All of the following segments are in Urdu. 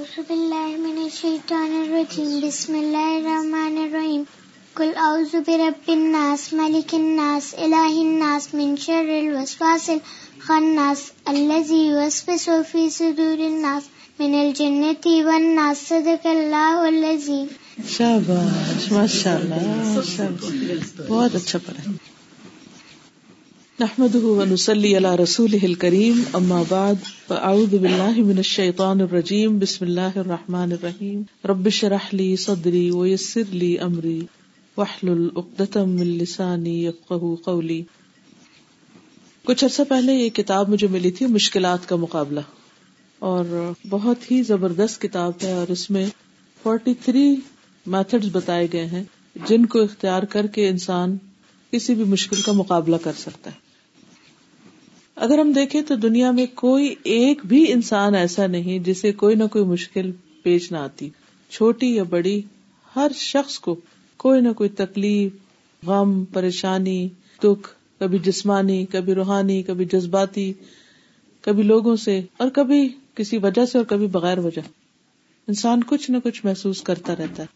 أعوذ بالله من الشيطان الرجيم. بسم الله الرحمن الرحيم. قل أعوذ برب الناس، ملك الناس، إله الناس، من شر الوسواس الخناس، الذي يوسوس في صدور الناس، من الجنة والناس. صدق الله العظيم. شاباش ماشاء اللہ شاباش. بہت اچھا پڑھا نحمده ونصلي على رسوله الكريم اما بعد فاعوذ بالله من الشيطان الرجيم. بسم الله الرحمن الرحيم. رب اشرح لي صدري ويسر لي امري واحلل عقدة من لساني يفقهوا قولي. کچھ عرصہ پہلے یہ کتاب مجھے ملی تھی، مشکلات کا مقابلہ. اور بہت ہی زبردست کتاب ہے، اور اس میں فورٹی تھری میتھڈز بتائے گئے ہیں، جن کو اختیار کر کے انسان کسی بھی مشکل کا مقابلہ کر سکتا ہے۔ اگر ہم دیکھیں تو دنیا میں کوئی ایک بھی انسان ایسا نہیں جسے کوئی نہ کوئی مشکل پیش نہ آتی۔ چھوٹی یا بڑی، ہر شخص کو کوئی نہ کوئی تکلیف، غم، پریشانی، دکھ، کبھی جسمانی، کبھی روحانی، کبھی جذباتی، کبھی لوگوں سے اور کبھی کسی وجہ سے اور کبھی بغیر وجہ۔ انسان کچھ نہ کچھ محسوس کرتا رہتا ہے۔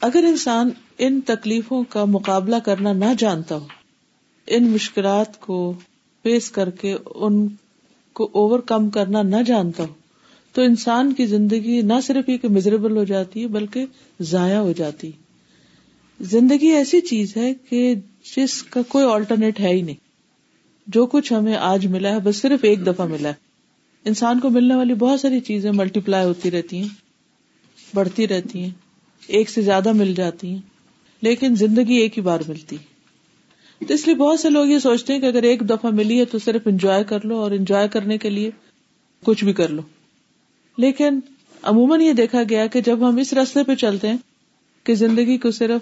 اگر انسان ان تکلیفوں کا مقابلہ کرنا نہ جانتا ہو، ان مشکلات کو فیس کر کے ان کو اوور کم کرنا نہ جانتا ہو۔ تو انسان کی زندگی نہ صرف یہ کہ مزریبل ہو جاتی ہے، بلکہ ضائع ہو جاتی زندگی ایسی چیز ہے کہ جس کا کوئی آلٹرنیٹ ہے ہی نہیں۔ جو کچھ ہمیں آج ملا ہے، بس صرف ایک دفعہ ملا ہے۔ انسان کو ملنے والی بہت ساری چیزیں ملٹی پلائی ہوتی رہتی ہیں، بڑھتی رہتی ہیں، ایک سے زیادہ مل جاتی ہیں، لیکن زندگی ایک ہی بار ملتی ہے۔ تو اس لیے بہت سے لوگ یہ سوچتے ہیں کہ اگر ایک دفعہ ملی ہے تو صرف انجوائے کر لو اور انجوائے کرنے کے لیے کچھ بھی کر لو۔ لیکن عموماً یہ دیکھا گیا کہ جب ہم اس راستے پہ چلتے ہیں کہ زندگی کو صرف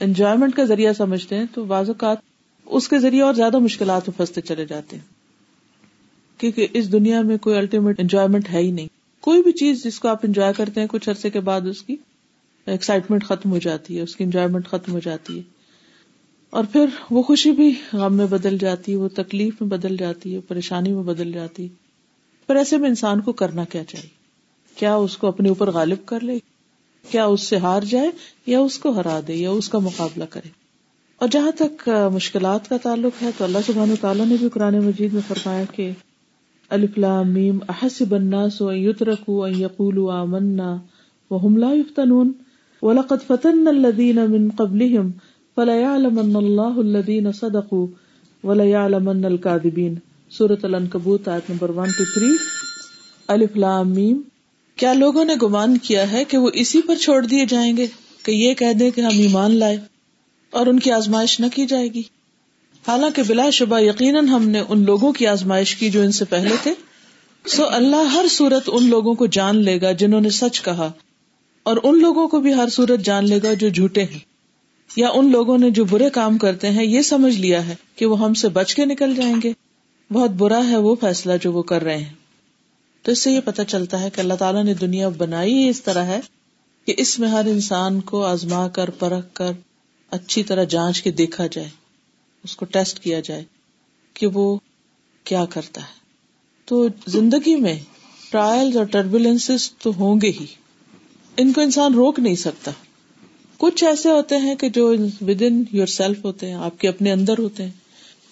انجوائےمنٹ کا ذریعہ سمجھتے ہیں تو بعض اوقات اس کے ذریعے اور زیادہ مشکلات میں پھنستے چلے جاتے ہیں۔ کیونکہ اس دنیا میں کوئی الٹیمیٹ انجوائےمنٹ ہے ہی نہیں۔ کوئی بھی چیز جس کو آپ انجوائے کرتے ہیں کچھ عرصے کے بعد اس کی ایکسائٹمنٹ ختم ہو جاتی ہے، اس کی انجوائےمنٹ ختم ہو جاتی ہے۔ اور پھر وہ خوشی بھی غم میں بدل جاتی ہے وہ تکلیف میں بدل جاتی ہے پریشانی میں بدل جاتی۔ ہے پر ایسے میں انسان کو کرنا کیا چاہیے؟ کیا اس کو اپنے اوپر غالب کر لے؟ کیا اس سے ہار جائے؟ یا اس کو ہرا دے؟ یا اس کا مقابلہ کرے؟ اور جہاں تک مشکلات کا تعلق ہے، تو اللہ سبحانہ تعالیٰ نے بھی قرآن مجید میں فرمایا کہ میم، احسب الناس ان يتركوا ان يقولوا آمنا وهم لا يفتنون ولقد فتنا الذين من قبلهم فلیعلمن اللہ الذین صدقوا ولیعلمن الكاذبین۔ سورۃ العنکبوت، آیت نمبر 123 الف لام میم۔ کیا لوگوں نے گمان کیا ہے کہ وہ اسی پر چھوڑ دیے جائیں گے کہ یہ کہہ دیں کہ ہم ایمان لائے اور ان کی آزمائش نہ کی جائے گی؟ حالانکہ بلا شبہ یقیناً ہم نے ان لوگوں کی آزمائش کی جو ان سے پہلے تھے۔ سو اللہ ہر صورت ان لوگوں کو جان لے گا جنہوں نے سچ کہا اور ان لوگوں کو بھی ہر صورت جان لے گا جو جھوٹے ہیں۔ یا ان لوگوں نے جو برے کام کرتے ہیں یہ سمجھ لیا ہے کہ وہ ہم سے بچ کے نکل جائیں گے۔ بہت برا ہے وہ فیصلہ جو وہ کر رہے ہیں۔ تو اس سے یہ پتا چلتا ہے کہ اللہ تعالیٰ نے دنیا بنائی اس طرح ہے کہ اس میں ہر انسان کو آزما کر، پرکھ کر، اچھی طرح جانچ کے دیکھا جائے، اس کو ٹیسٹ کیا جائے کہ وہ کیا کرتا ہے۔ تو زندگی میں ٹرائل اور ٹربولینس تو ہوں گے ہی۔ ان کو انسان روک نہیں سکتا۔ کچھ ایسے ہوتے ہیں کہ جو ود ان یور سیلف ہوتے ہیں، آپ کے اپنے اندر ہوتے ہیں،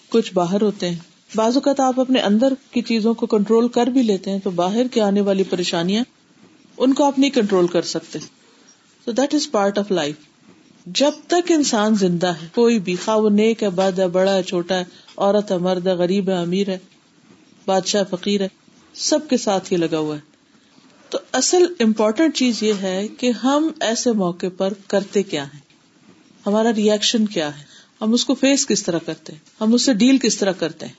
کچھ باہر ہوتے ہیں۔ بعض اوقات آپ اپنے اندر کی چیزوں کو کنٹرول کر بھی لیتے ہیں، تو باہر کے آنے والی پریشانیاں ان کو آپ نہیں کنٹرول کر سکتے۔ تو that is part of life جب تک انسان زندہ ہے، کوئی بھی، خواہ وہ نیک ہے، بد ہے، بڑا ہے، چھوٹا ہے، عورت ہے، مرد ہے، غریب ہے، امیر ہے، بادشاہ، فقیر ہے، سب کے ساتھ یہ لگا ہوا ہے۔ تو اصل امپورٹینٹ چیز یہ ہے کہ ہم ایسے موقع پر کرتے کیا ہیں؟ ہمارا ریئیکشن کیا ہے؟ ہم اس کو فیس کس طرح کرتے ہیں؟ ہم اس سے ڈیل کس طرح کرتے ہیں؟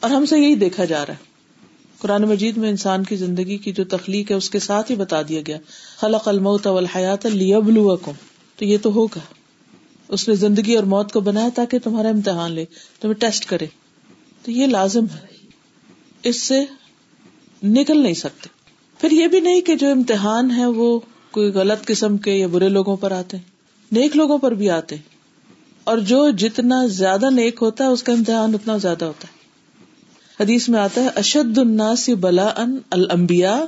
اور ہم سے یہی دیکھا جا رہا ہے۔ قرآن مجید میں انسان کی زندگی کی جو تخلیق ہے اس کے ساتھ ہی بتا دیا گیا۔ خلق الموت والحیات لیبلوکم۔ تو یہ تو ہوگا۔ اس نے زندگی اور موت کو بنایا تاکہ تمہارا امتحان لے، تمہیں ٹیسٹ کرے۔ تو یہ لازم ہے۔ اس سے نکل نہیں سکتے۔ پھر یہ بھی نہیں کہ جو امتحان ہے وہ کوئی غلط قسم کے یا برے لوگوں پر آتے نیک لوگوں پر بھی آتے اور جو جتنا زیادہ نیک ہوتا ہے اس کا امتحان اتنا زیادہ ہوتا ہے۔ حدیث میں آتا ہے، اشد الناس بلا ان المبیا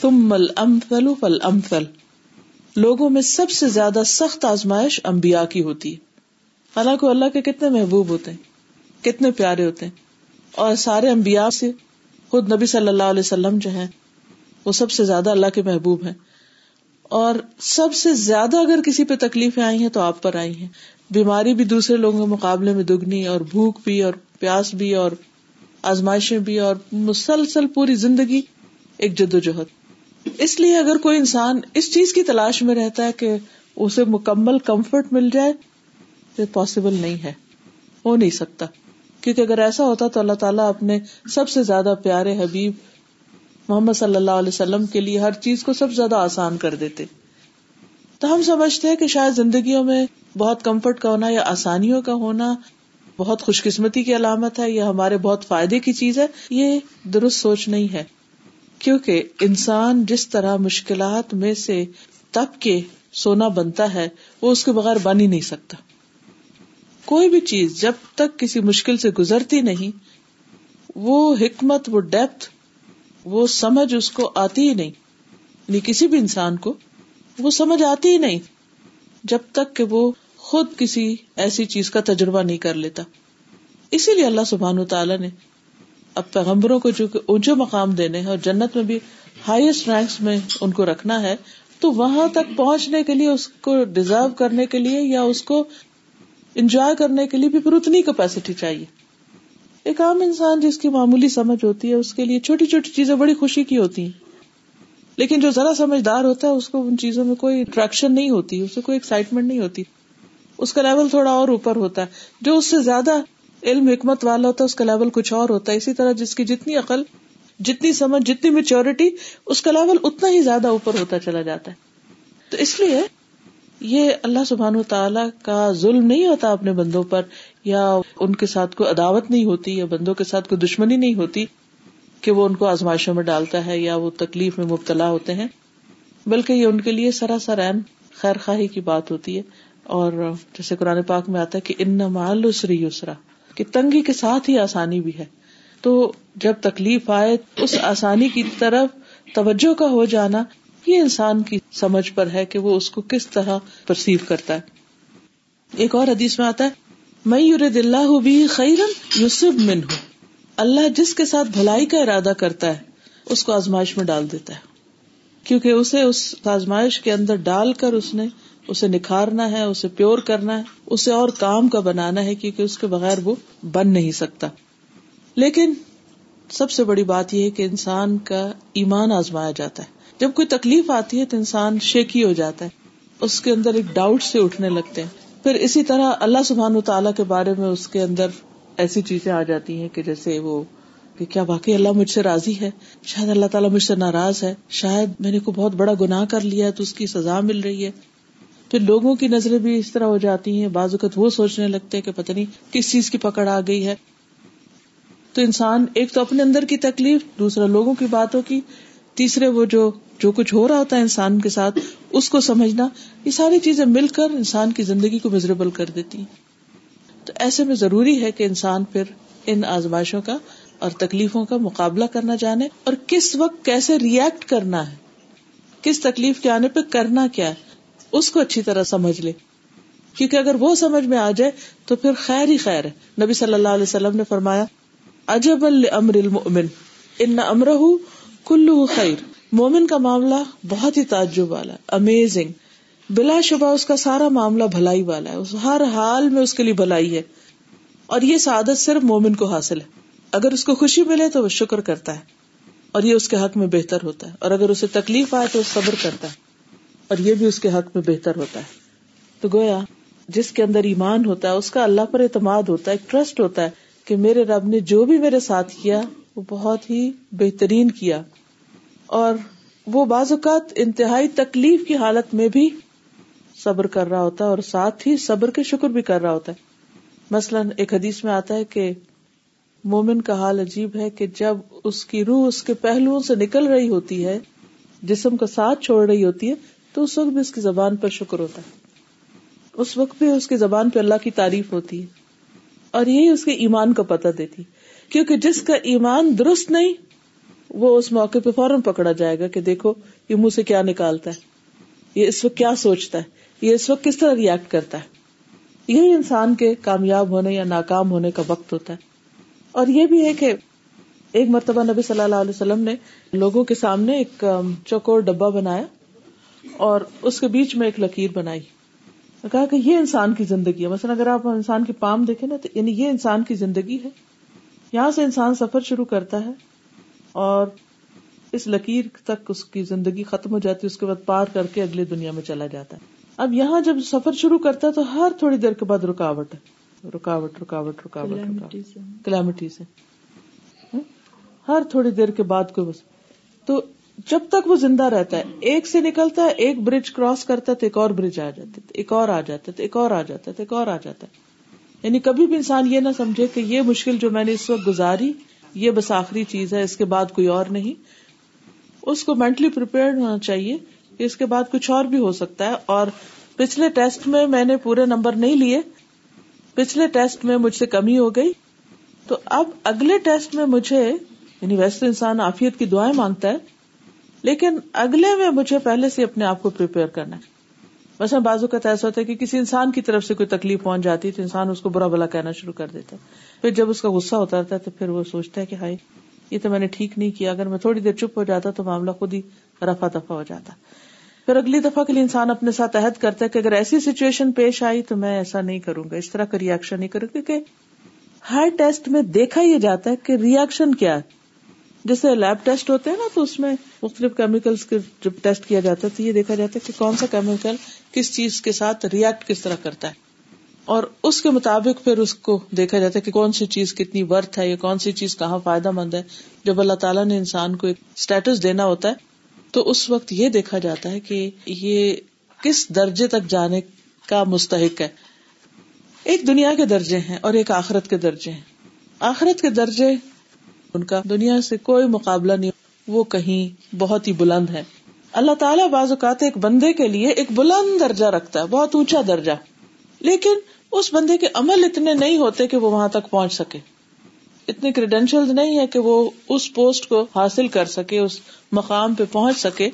ثم الامثل فالامثل لوگوں میں سب سے زیادہ سخت آزمائش انبیاء کی ہوتی ہے۔ حالانکہ اللہ کے کتنے محبوب ہوتے ہیں، کتنے پیارے ہوتے ہیں۔ اور سارے انبیاء سے خود نبی صلی اللہ علیہ وسلم جو ہیں وہ سب سے زیادہ اللہ کے محبوب ہیں۔ اور سب سے زیادہ اگر کسی پہ تکلیفیں آئی ہیں تو آپ پر آئی ہیں۔ بیماری بھی دوسرے لوگوں کے مقابلے میں دگنی اور بھوک بھی اور پیاس بھی اور آزمائشیں بھی اور مسلسل پوری زندگی ایک جد و جہد اس لیے اگر کوئی انسان اس چیز کی تلاش میں رہتا ہے کہ اسے مکمل کمفرٹ مل جائے، تو پاسبل نہیں ہے۔ ہو نہیں سکتا۔ کیونکہ اگر ایسا ہوتا تو اللہ تعالیٰ اپنے سب سے زیادہ پیارے حبیب محمد صلی اللہ علیہ وسلم کے لیے ہر چیز کو سب زیادہ آسان کر دیتے۔ تو ہم سمجھتے ہیں کہ شاید زندگیوں میں بہت کمفرٹ کا ہونا یا آسانیوں کا ہونا بہت خوش قسمتی کی علامت ہے یا ہمارے بہت فائدے کی چیز ہے۔ یہ درست سوچ نہیں ہے۔ کیونکہ انسان جس طرح مشکلات میں سے تب کے سونا بنتا ہے، وہ اس کے بغیر بن ہی نہیں سکتا۔ کوئی بھی چیز جب تک کسی مشکل سے گزرتی نہیں، وہ حکمت، وہ ڈیپتھ وہ سمجھ اس کو آتی ہی نہیں یعنی کسی بھی انسان کو وہ سمجھ آتی ہی نہیں جب تک کہ وہ خود کسی ایسی چیز کا تجربہ نہیں کر لیتا اسی لیے اللہ سبحان تعالیٰ نے اب پیغمبروں کو جو اونچے مقام دینے ہیں اور جنت میں بھی ہائیسٹ رینکس میں ان کو رکھنا ہے تو وہاں تک پہنچنے کے لیے اس کو ڈیزرو کرنے کے لیے یا اس کو انجوائے کرنے کے لیے بھی پھر اتنی کیپیسٹی چاہیے۔ ایک عام انسان جس کی معمولی سمجھ ہوتی ہے، اس کے لیے چھوٹی چھوٹی چیزیں بڑی خوشی کی ہوتی ہیں۔ لیکن جو ذرا سمجھدار ہوتا ہے، اس کو ان چیزوں میں کوئی اٹریکشن نہیں ہوتی اسے کوئی ایکسائٹمنٹ نہیں ہوتی۔ اس کا لیول تھوڑا اور اوپر ہوتا ہے۔ جو اس سے زیادہ علم، حکمت والا ہوتا ہے، اس کا لیول کچھ اور ہوتا ہے۔ اسی طرح جس کی جتنی عقل، جتنی سمجھ، جتنی میچورٹی اس کا لیول اتنا ہی زیادہ اوپر ہوتا چلا جاتا ہے۔ تو اس لیے یہ اللہ سبحان و تعالی کا ظلم نہیں ہوتا اپنے بندوں پر۔ یا ان کے ساتھ کوئی عداوت نہیں ہوتی یا بندوں کے ساتھ کوئی دشمنی نہیں ہوتی کہ وہ ان کو آزمائشوں میں ڈالتا ہے یا وہ تکلیف میں مبتلا ہوتے ہیں، بلکہ یہ ان کے لیے سراسر عین خیر خواہی کی بات ہوتی ہے۔ اور جیسے قرآن پاک میں آتا ہے کہ ان مال یسرا، کہ تنگی کے ساتھ ہی آسانی بھی ہے۔ تو جب تکلیف آئے، اس آسانی کی طرف توجہ کا ہو جانا، یہ انسان کی سمجھ پر ہے کہ وہ اس کو کس طرح پرسیو کرتا ہے۔ ایک اور حدیث میں آتا ہے میں یور دلہ بھی خیرن یوسف من ہوں اللہ جس کے ساتھ بھلائی کا ارادہ کرتا ہے، اس کو آزمائش میں ڈال دیتا ہے۔ کیونکہ اسے اس آزمائش کے اندر ڈال کر اس نے اسے نکھارنا ہے، اسے پیور کرنا ہے، اسے اور کام کا بنانا ہے، کیونکہ اس کے بغیر وہ بن نہیں سکتا۔ لیکن سب سے بڑی بات یہ ہے کہ انسان کا ایمان آزمایا جاتا ہے۔ جب کوئی تکلیف آتی ہے تو انسان شیکی ہو جاتا ہے۔ اس کے اندر ایک ڈاؤٹ سے اٹھنے لگتے ہیں۔ پھر اسی طرح اللہ سبحان و تعالیٰ کے بارے میں اس کے اندر ایسی چیزیں آ جاتی ہیں کہ جیسے وہ کہ کیا واقعی اللہ مجھ سے راضی ہے؟ شاید اللہ تعالیٰ مجھ سے ناراض ہے۔ شاید میں نے کوئی بہت بڑا گناہ کر لیا تو اس کی سزا مل رہی ہے۔ پھر لوگوں کی نظریں بھی اس طرح ہو جاتی ہیں۔ بعض اوقات وہ سوچنے لگتے کہ پتہ نہیں کس چیز کی پکڑ آ گئی ہے۔ تو انسان ایک تو اپنے اندر کی تکلیف، دوسرا لوگوں کی باتوں کی۔ تیسرے وہ جو جو کچھ ہو رہا ہوتا ہے انسان کے ساتھ، اس کو سمجھنا، یہ ساری چیزیں مل کر انسان کی زندگی کو مزریبل کر دیتی تو ایسے میں ضروری ہے کہ انسان پھر ان آزمائشوں کا اور تکلیفوں کا مقابلہ کرنا جانے اور کس وقت کیسے ریئیکٹ کرنا ہے، کس تکلیف کے آنے پہ کرنا کیا ہے، اس کو اچھی طرح سمجھ لے۔ کیونکہ اگر وہ سمجھ میں آ جائے تو پھر خیر ہی خیر ہے۔ نبی صلی اللہ علیہ وسلم نے فرمایا اجب المر المؤمن ان امرہ کلو خیر۔ مومن کا معاملہ بہت ہی تعجب والا امیزنگ بلا شبہ اس کا سارا معاملہ بھلائی والا ہے ہر حال میں اس کے لیے بھلائی ہے۔ اور یہ سعادت صرف مومن کو حاصل ہے۔ اگر اس کو خوشی ملے تو وہ شکر کرتا ہے۔ اور یہ اس کے حق میں بہتر ہوتا ہے۔ اور اگر اسے تکلیف آئے تو صبر کرتا ہے۔ اور یہ بھی اس کے حق میں بہتر ہوتا ہے۔ تو گویا، جس کے اندر ایمان ہوتا ہے، اس کا اللہ پر اعتماد ہوتا ہے ایک ٹرسٹ ہوتا ہے کہ میرے رب نے جو بھی میرے ساتھ کیا، وہ بہت ہی بہترین کیا۔ اور وہ بعض اوقات انتہائی تکلیف کی حالت میں بھی صبر کر رہا ہوتا ہے اور ساتھ ہی صبر کے شکر بھی کر رہا ہوتا ہے۔ مثلاً ایک حدیث میں آتا ہے کہ مومن کا حال عجیب ہے کہ جب اس کی روح اس کے پہلوؤں سے نکل رہی ہوتی ہے، جسم کا ساتھ چھوڑ رہی ہوتی ہے، تو اس وقت بھی اس کی زبان پر شکر ہوتا ہے۔ اس وقت بھی اس کی زبان پہ اللہ کی تعریف ہوتی ہے۔ اور یہی اس کے ایمان کا پتہ دیتی کیونکہ جس کا ایمان درست نہیں وہ اس موقع پہ فوراً پکڑا جائے گا کہ دیکھو یہ منہ سے کیا نکالتا ہے۔ یہ اس وقت کیا سوچتا ہے؟ یہ اس وقت کس طرح ریئیکٹ کرتا ہے؟ یہی انسان کے کامیاب ہونے یا ناکام ہونے کا وقت ہوتا ہے۔ اور یہ بھی ہے کہ ایک مرتبہ نبی صلی اللہ علیہ وسلم نے لوگوں کے سامنے ایک چوکور ڈبا بنایا اور اس کے بیچ میں ایک لکیر بنائی۔ کہا کہ یہ انسان کی زندگی ہے۔ مثلا اگر آپ انسان کی پام دیکھیں نا تو یعنی یہ انسان کی زندگی ہے۔ یہاں سے انسان سفر شروع کرتا ہے۔ اور اس لکیر تک اس کی زندگی ختم ہو جاتی ہے اس کے بعد پار کر کے اگلی دنیا میں چلا جاتا ہے۔ اب یہاں جب سفر شروع کرتا ہے تو ہر تھوڑی دیر کے بعد رکاوٹ ہے۔ رکاوٹ رکاوٹ رکاوٹ کلیمٹی سے۔ ہر تھوڑی دیر کے بعد کوئی بس تو جب تک وہ زندہ رہتا ہے ایک سے نکلتا ہے ایک برج کراس کرتا ہے تو ایک اور برج آ جاتا ہے ایک اور آ جاتا ہے ایک اور آ جاتا ہے ایک اور آ جاتا ہے۔ یعنی کبھی بھی انسان یہ نہ سمجھے کہ یہ مشکل جو میں نے اس وقت گزاری یہ بس آخری چیز ہے، اس کے بعد کوئی اور نہیں۔ اس کو مینٹلی ہونا چاہیے کہ اس کے بعد کچھ اور بھی ہو سکتا ہے۔ اور پچھلے ٹیسٹ میں میں نے پورے نمبر نہیں لیے۔ پچھلے ٹیسٹ میں مجھ سے کمی ہو گئی۔ تو اب اگلے ٹیسٹ میں مجھے یعنی ویسے انسان آفیت کی دعائیں مانگتا ہے، لیکن اگلے میں مجھے پہلے سے اپنے آپ کو پریپیئر کرنا ہے۔ ویسے بازو کا ایسا ہوتا ہے کہ کسی انسان کی طرف سے کوئی تکلیف پہنچ جاتی ہے تو انسان اس کو برا بلا کہنا شروع کر دیتا ہے۔ پھر جب اس کا غصہ ہوتا ہے تو پھر وہ سوچتا ہے کہ ہائی یہ تو میں نے ٹھیک نہیں کیا۔ اگر میں تھوڑی دیر چپ ہو جاتا تو معاملہ خود ہی رفا دفا ہو جاتا۔ پھر اگلی دفعہ کے لیے انسان اپنے ساتھ عہد کرتا ہے کہ اگر ایسی سچویشن پیش آئی تو میں ایسا نہیں کروں گا۔ اس طرح کا ریئیکشن نہیں کروں کیونکہ ہر ٹیسٹ میں دیکھا یہ جاتا ہے کہ ریئیکشن کیا ہے۔ جیسے لیب ٹیسٹ ہوتے ہیں نا تو اس میں مختلف کیمیکلس کے جب ٹیسٹ کیا جاتا ہے تو یہ دیکھا جاتا ہے کہ کون سا کیمیکل کس چیز کے ساتھ ریئیکٹ کس طرح کرتا ہے۔ اور اس کے مطابق پھر اس کو دیکھا جاتا ہے کہ کون سی چیز کتنی ورتھ ہے یا کون سی چیز کہاں فائدہ مند ہے۔ جب اللہ تعالیٰ نے انسان کو ایک اسٹیٹس دینا ہوتا ہے، تو اس وقت یہ دیکھا جاتا ہے کہ یہ کس درجے تک جانے کا مستحق ہے۔ ایک دنیا کے درجے ہیں اور ایک آخرت کے درجے ہیں۔ آخرت کے درجے، ان کا دنیا سے کوئی مقابلہ نہیں، وہ کہیں بہت ہی بلند ہے۔ اللہ تعالیٰ بعض اوقات ایک بندے کے لیے ایک بلند درجہ رکھتا ہے، بہت اونچا درجہ۔ لیکن اس بندے کے عمل اتنے نہیں ہوتے کہ وہ وہاں تک پہنچ سکے۔ اتنے کریڈینشیل نہیں ہے کہ وہ اس پوسٹ کو حاصل کر سکے، اس مقام پہ پہنچ سکے۔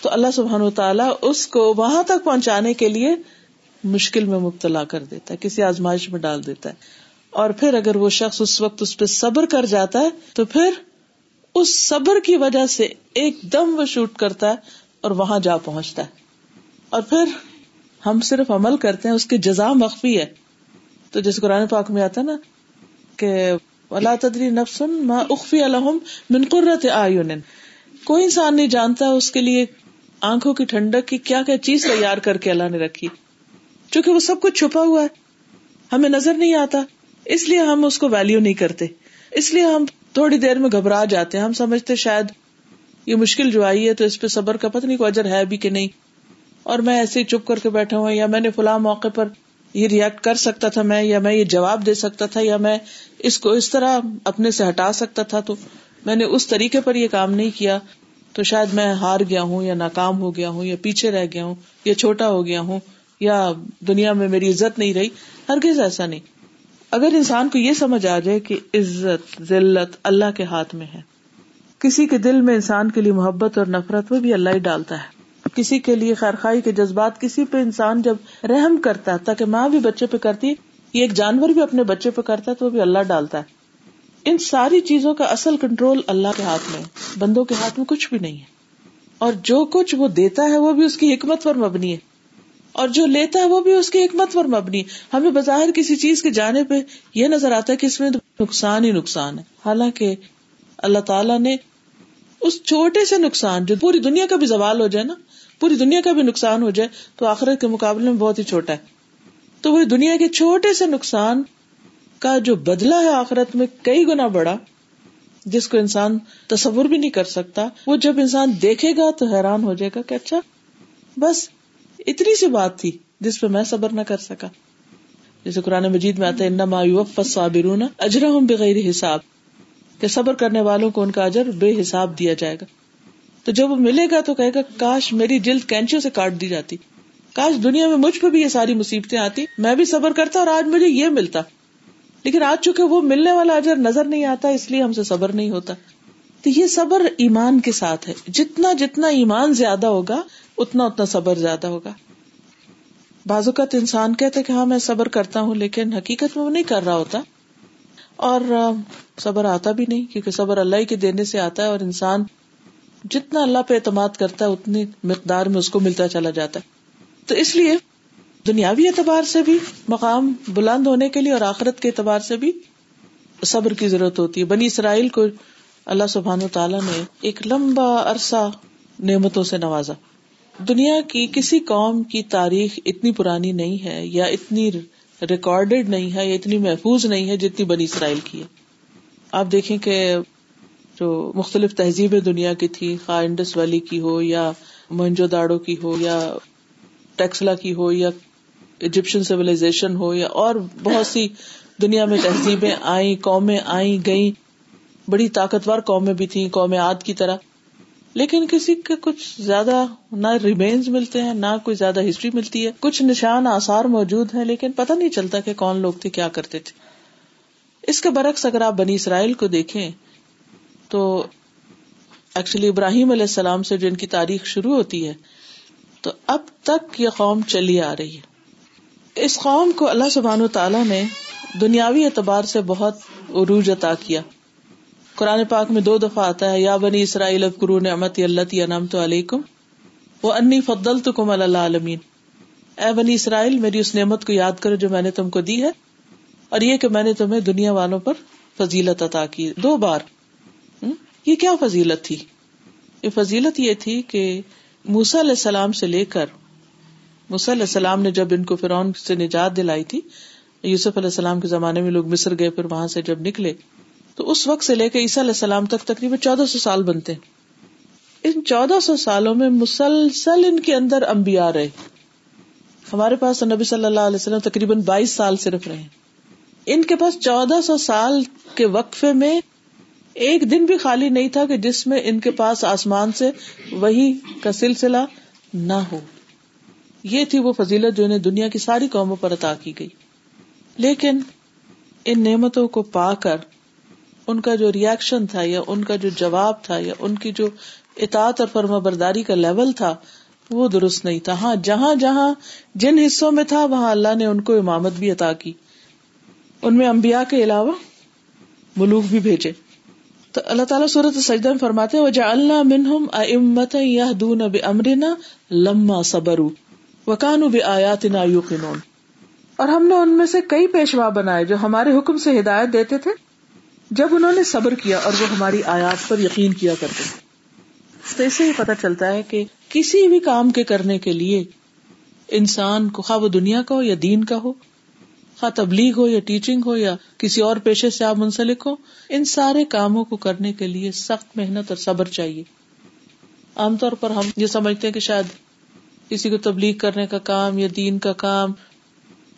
تو اللہ سبحان و تعالیٰ اس کو وہاں تک پہنچانے کے لیے مشکل میں مبتلا کر دیتا ہے، کسی آزمائش میں ڈال دیتا ہے۔ اور پھر اگر وہ شخص اس وقت اس پہ صبر کر جاتا ہے، تو پھر اس صبر کی وجہ سے ایک دم وہ شوٹ کرتا ہے اور وہاں جا پہنچتا ہے۔ اور پھر ہم صرف عمل کرتے ہیں، اس کی جزا مخفی ہے۔ تو جیسے قرآن پاک میں آتا نا کہ اللہ تدری نفسن ما اخفی الحم من قرت آئین کوئی انسان نہیں جانتا اس کے لیے آنکھوں کی ٹھنڈک کی کیا کیا چیز تیار کر کے اللہ نے رکھی۔ چونکہ وہ سب کچھ چھپا ہوا ہے۔ ہمیں نظر نہیں آتا۔ اس لیے ہم اس کو ویلو نہیں کرتے۔ اس لیے ہم تھوڑی دیر میں گھبرا جاتے ہیں۔ ہم سمجھتے شاید یہ مشکل جو آئی ہے تو اس پہ صبر کا پتہ نہیں، کوئی اجر ہے بھی کہ نہیں۔ اور میں ایسے ہی چپ کر کے بیٹھا ہوں، یا میں نے فلاں موقع پر یہ ریئیکٹ کر سکتا تھا میں، یا میں یہ جواب دے سکتا تھا، یا میں اس کو اس طرح اپنے سے ہٹا سکتا تھا، تو میں نے اس طریقے پر یہ کام نہیں کیا۔ تو شاید میں ہار گیا ہوں، یا ناکام ہو گیا ہوں، یا پیچھے رہ گیا ہوں، یا چھوٹا ہو گیا ہوں، یا دنیا میں میری عزت نہیں رہی۔ ہرگز ایسا نہیں۔ اگر انسان کو یہ سمجھ آ جائے کہ عزت، ذلت اللہ کے ہاتھ میں ہے، کسی کے دل میں انسان کے لیے محبت اور نفرت، وہ بھی اللہ ہی ڈالتا ہے۔ کسی کے لیے خیر خائی کے جذبات کسی پہ انسان جب رحم کرتا ہے، تاکہ ماں بھی بچے پہ کرتی، یہ ایک جانور بھی اپنے بچے پہ کرتا ہے، تو وہ بھی اللہ ڈالتا ہے۔ ان ساری چیزوں کا اصل کنٹرول اللہ کے ہاتھ میں بندوں کے ہاتھ میں کچھ بھی نہیں ہے۔ اور جو کچھ وہ دیتا ہے، وہ بھی اس کی حکمت پر مبنی ہے۔ اور جو لیتا ہے، وہ بھی اس کی حکمت پر مبنی ہمیں بظاہر کسی چیز کے جانے پہ یہ نظر آتا ہے کہ اس میں نقصان ہی نقصان ہے۔ حالانکہ اللہ تعالیٰ نے اس چھوٹے سے نقصان، جو پوری دنیا کا بھی زوال ہو جائے نا پوری دنیا کا بھی نقصان ہو جائے تو آخرت کے مقابلے میں بہت ہی چھوٹا ہے۔ تو وہ دنیا کے چھوٹے سے نقصان کا جو بدلا ہے آخرت میں کئی گنا بڑا، جس کو انسان تصور بھی نہیں کر سکتا، وہ جب انسان دیکھے گا تو حیران ہو جائے گا کہ اچھا بس اتنی سی بات تھی جس پہ میں صبر نہ کر سکا۔ جیسے قرآن مجید میں آتا ہے اجرا بغیر حساب۔ کہ صبر کرنے والوں کو ان کا اجر بے حساب دیا جائے گا۔ تو جب وہ ملے گا تو کہے گا، کاش میری جلد کینچیوں سے کاٹ دی جاتی۔ کاش دنیا میں مجھ پہ بھی یہ ساری مصیبتیں آتی۔ میں بھی صبر کرتا اور آج مجھے یہ ملتا۔ لیکن آج چونکہ وہ ملنے والا اجر نظر نہیں آتا، اس لیے ہم سے صبر نہیں ہوتا۔ تو یہ صبر ایمان کے ساتھ ہے۔ جتنا جتنا ایمان زیادہ ہوگا، اتنا اتنا صبر زیادہ ہوگا۔ بعض اوقات انسان کہتے کہ ہاں میں صبر کرتا ہوں، لیکن حقیقت میں وہ نہیں کر رہا ہوتا۔ اور صبر آتا بھی نہیں، کیونکہ صبر اللہ ہی کے دینے سے آتا ہے اور انسان جتنا اللہ پہ اعتماد کرتا ہے، اتنی مقدار میں اس کو ملتا چلا جاتا ہے۔ تو اس لیے دنیاوی اعتبار سے بھی، مقام بلند ہونے کے لیے اور آخرت کے اعتبار سے بھی صبر کی ضرورت ہوتی ہے۔ بنی اسرائیل کو اللہ سبحان و تعالیٰ نے ایک لمبا عرصہ نعمتوں سے نوازا۔ دنیا کی کسی قوم کی تاریخ اتنی پرانی نہیں ہے یا اتنی ریکارڈیڈ نہیں ہے یا اتنی محفوظ نہیں ہے جتنی بنی اسرائیل کی ہے۔ آپ دیکھیں کہ جو مختلف تہذیبیں دنیا کی تھی خواہس والی کی ہو یا منجو داڑو کی ہو یا ٹیکسلا کی ہو یا ایجپشن سیولائزیشن ہو یا اور بہت سی دنیا میں تہذیبیں آئی قومیں آئی گئی بڑی طاقتور قومیں بھی تھیں، قوم آد کی طرح۔ لیکن کسی کے کچھ زیادہ نہ ریمینز ملتے ہیں، نہ کوئی زیادہ ہسٹری ملتی ہے۔ کچھ نشان آسار موجود ہیں، لیکن پتہ نہیں چلتا کہ کون لوگ تھے، کیا کرتے تھے۔ اس کے برعکس اگر آپ بنی اسرائیل کو دیکھیں تو ایکچولی ابراہیم علیہ السلام سے جو ان کی تاریخ شروع ہوتی ہے، تو اب تک یہ قوم چلی آ رہی ہے۔ اس قوم کو اللہ سبحان و تعالیٰ نے دنیاوی اعتبار سے بہت عروج عطا کیا۔ قرآن پاک میں دو دفعہ آتا ہے، یا بنی اسرائیل قرو نعمت اللہ انعام تو علیکم وہ انی فضل تو کم اللہ عالمین اے بنی اسرائیل، میری اس نعمت کو یاد کرو جو میں نے تم کو دی ہے، اور یہ کہ میں نے تمہیں دنیا والوں پر فضیلت عطا کی۔ دو بار یہ کیا فضیلت تھی؟ یہ فضیلت یہ تھی کہ موسا علیہ السلام سے لے کر موسا علیہ السلام نے جب ان کو فرعون سے نجات دلائی تھی، یوسف علیہ السلام کے زمانے میں لوگ مصر گئے، پھر وہاں سے جب نکلے، تو اس وقت سے لے کے عیسیٰ علیہ السلام تک تقریباً چودہ سو سال بنتے ہیں۔ ان چودہ سو سالوں میں مسلسل ان کے اندر امبیا رہے۔ ہمارے پاس نبی صلی اللہ علیہ وسلم تقریباً بائیس سال صرف رہے۔ ان کے پاس چودہ سو سال کے وقفے میں ایک دن بھی خالی نہیں تھا کہ جس میں ان کے پاس آسمان سے وہی کا سلسلہ نہ ہو۔ یہ تھی وہ فضیلت جو انہیں دنیا کی ساری قوموں پر عطا کی گئی۔ لیکن ان نعمتوں کو پا کر ان کا جو ریئیکشن تھا یا ان کا جو جواب تھا یا ان کی جو اطاعت اور فرما برداری کا لیول تھا، وہ درست نہیں تھا۔ ہاں جہاں جہاں جن حصوں میں تھا، وہاں اللہ نے ان کو امامت بھی عطا کی۔ ان میں امبیا کے علاوہ ملوک بھی بھیجے۔ تو اللہ تعالیٰ صورت سجدہ میں فرماتے وجا اللہ منہم امت یا دون اب امرنا لما صبر وکانو بھی آیات نا اور ہم نے ان میں سے کئی پیشوا بنائے جو ہمارے حکم سے ہدایت دیتے تھے، جب انہوں نے صبر کیا اور وہ ہماری آیات پر یقین کیا کرتے تھے۔ تو اس سے ہی پتا چلتا ہے کہ کسی بھی کام کے کرنے کے لیے انسان کو، خواہ وہ دنیا کا ہو یا دین کا ہو خواہ تبلیغ ہو یا ٹیچنگ ہو یا کسی اور پیشے سے آپ منسلک ہو ان سارے کاموں کو کرنے کے لیے سخت محنت اور صبر چاہیے۔ عام طور پر ہم یہ سمجھتے ہیں کہ شاید کسی کو تبلیغ کرنے کا کام یا دین کا کام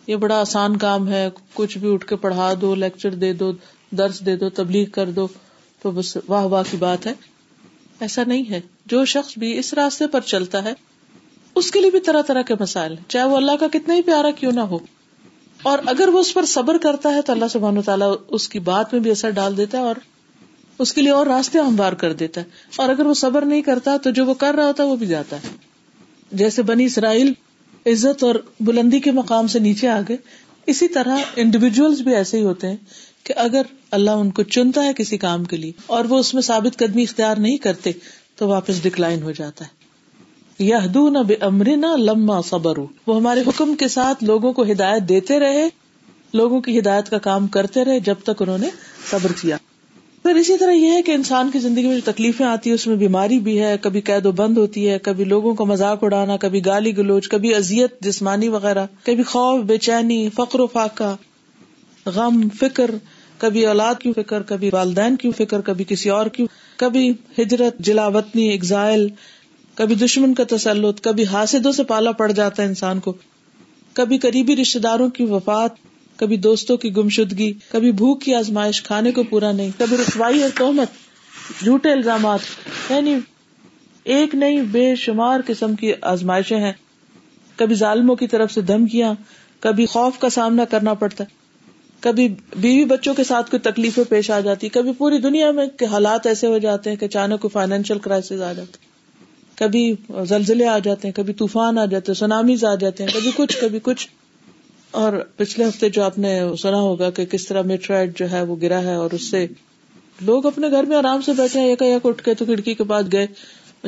یہ بڑا آسان کام ہے، کچھ بھی اٹھ کے پڑھا دو لیکچر دے دو، درس دے دو، تبلیغ کر دو، تو بس واہ واہ کی بات ہے۔ ایسا نہیں ہے۔ جو شخص بھی اس راستے پر چلتا ہے، اس کے لیے بھی طرح طرح کے مسائل چاہے وہ اللہ کا کتنا ہی پیارا کیوں نہ ہو۔ اور اگر وہ اس پر صبر کرتا ہے تو اللہ سبحانہ تعالیٰ اس کی بات میں بھی اثر ڈال دیتا ہے اور اس کے لیے اور راستے ہموار کر دیتا ہے۔ اور اگر وہ صبر نہیں کرتا تو جو وہ کر رہا ہوتا ہے وہ بھی جاتا ہے۔ جیسے بنی اسرائیل عزت اور بلندی کے مقام سے نیچے آ گئے۔ اسی طرح انڈیویجلس بھی ایسے ہی ہوتے ہیں کہ اگر اللہ ان کو چنتا ہے کسی کام کے لیے اور وہ اس میں ثابت قدمی اختیار نہیں کرتے تو واپس ڈکلائن ہو جاتا ہے۔ یہ امرنا لما صبر وہ ہمارے حکم کے ساتھ لوگوں کو ہدایت دیتے رہے، لوگوں کی ہدایت کا کام کرتے رہے جب تک انہوں نے صبر کیا۔ پھر اسی طرح یہ ہے کہ انسان کی زندگی میں جو تکلیفیں آتی ہے اس میں بیماری بھی ہے، کبھی قید و بند ہوتی ہے، کبھی لوگوں کو مذاق اڑانا، کبھی گالی گلوچ، کبھی ازیت جسمانی وغیرہ، کبھی خوف، بے چینی، فقر و فاقہ، غم، فکر، کبھی اولاد کی فکر، کبھی والدین کی فکر، کبھی کسی اور کی، کبھی ہجرت، جلاوطنی، ایگزائل کبھی دشمن کا تسلط، کبھی حاصدوں سے پالا پڑ جاتا ہے انسان کو۔ کبھی قریبی رشتے داروں کی وفات، کبھی دوستوں کی گمشدگی، کبھی بھوک کی آزمائش کھانے کو پورا نہیں، کبھی رسوائی اور تہمت، جھوٹے الزامات۔ یعنی ایک نہیں، بے شمار قسم کی آزمائشیں ہیں۔ کبھی ظالموں کی طرف سے دھمکیاں، کبھی خوف کا سامنا کرنا پڑتا ہے۔ کبھی بیوی بچوں کے ساتھ کوئی تکلیفیں پیش آ جاتی، کبھی پوری دنیا میں حالات ایسے ہو جاتے ہیں کہ اچانک کوئی فائنینشیل کرائس آ جاتے کبھی زلزلے آ جاتے ہیں، کبھی طوفان آ جاتے ہیں سونامیز آ جاتے ہیں، کبھی کچھ کبھی کچھ۔ اور پچھلے ہفتے جو آپ نے سنا ہوگا کہ کس طرح میٹرائڈ جو ہے وہ گرا ہے اور اس سے لوگ اپنے گھر میں آرام سے بیٹھے ہیں یک اٹھ کے تو کھڑکی کے پاس گئے،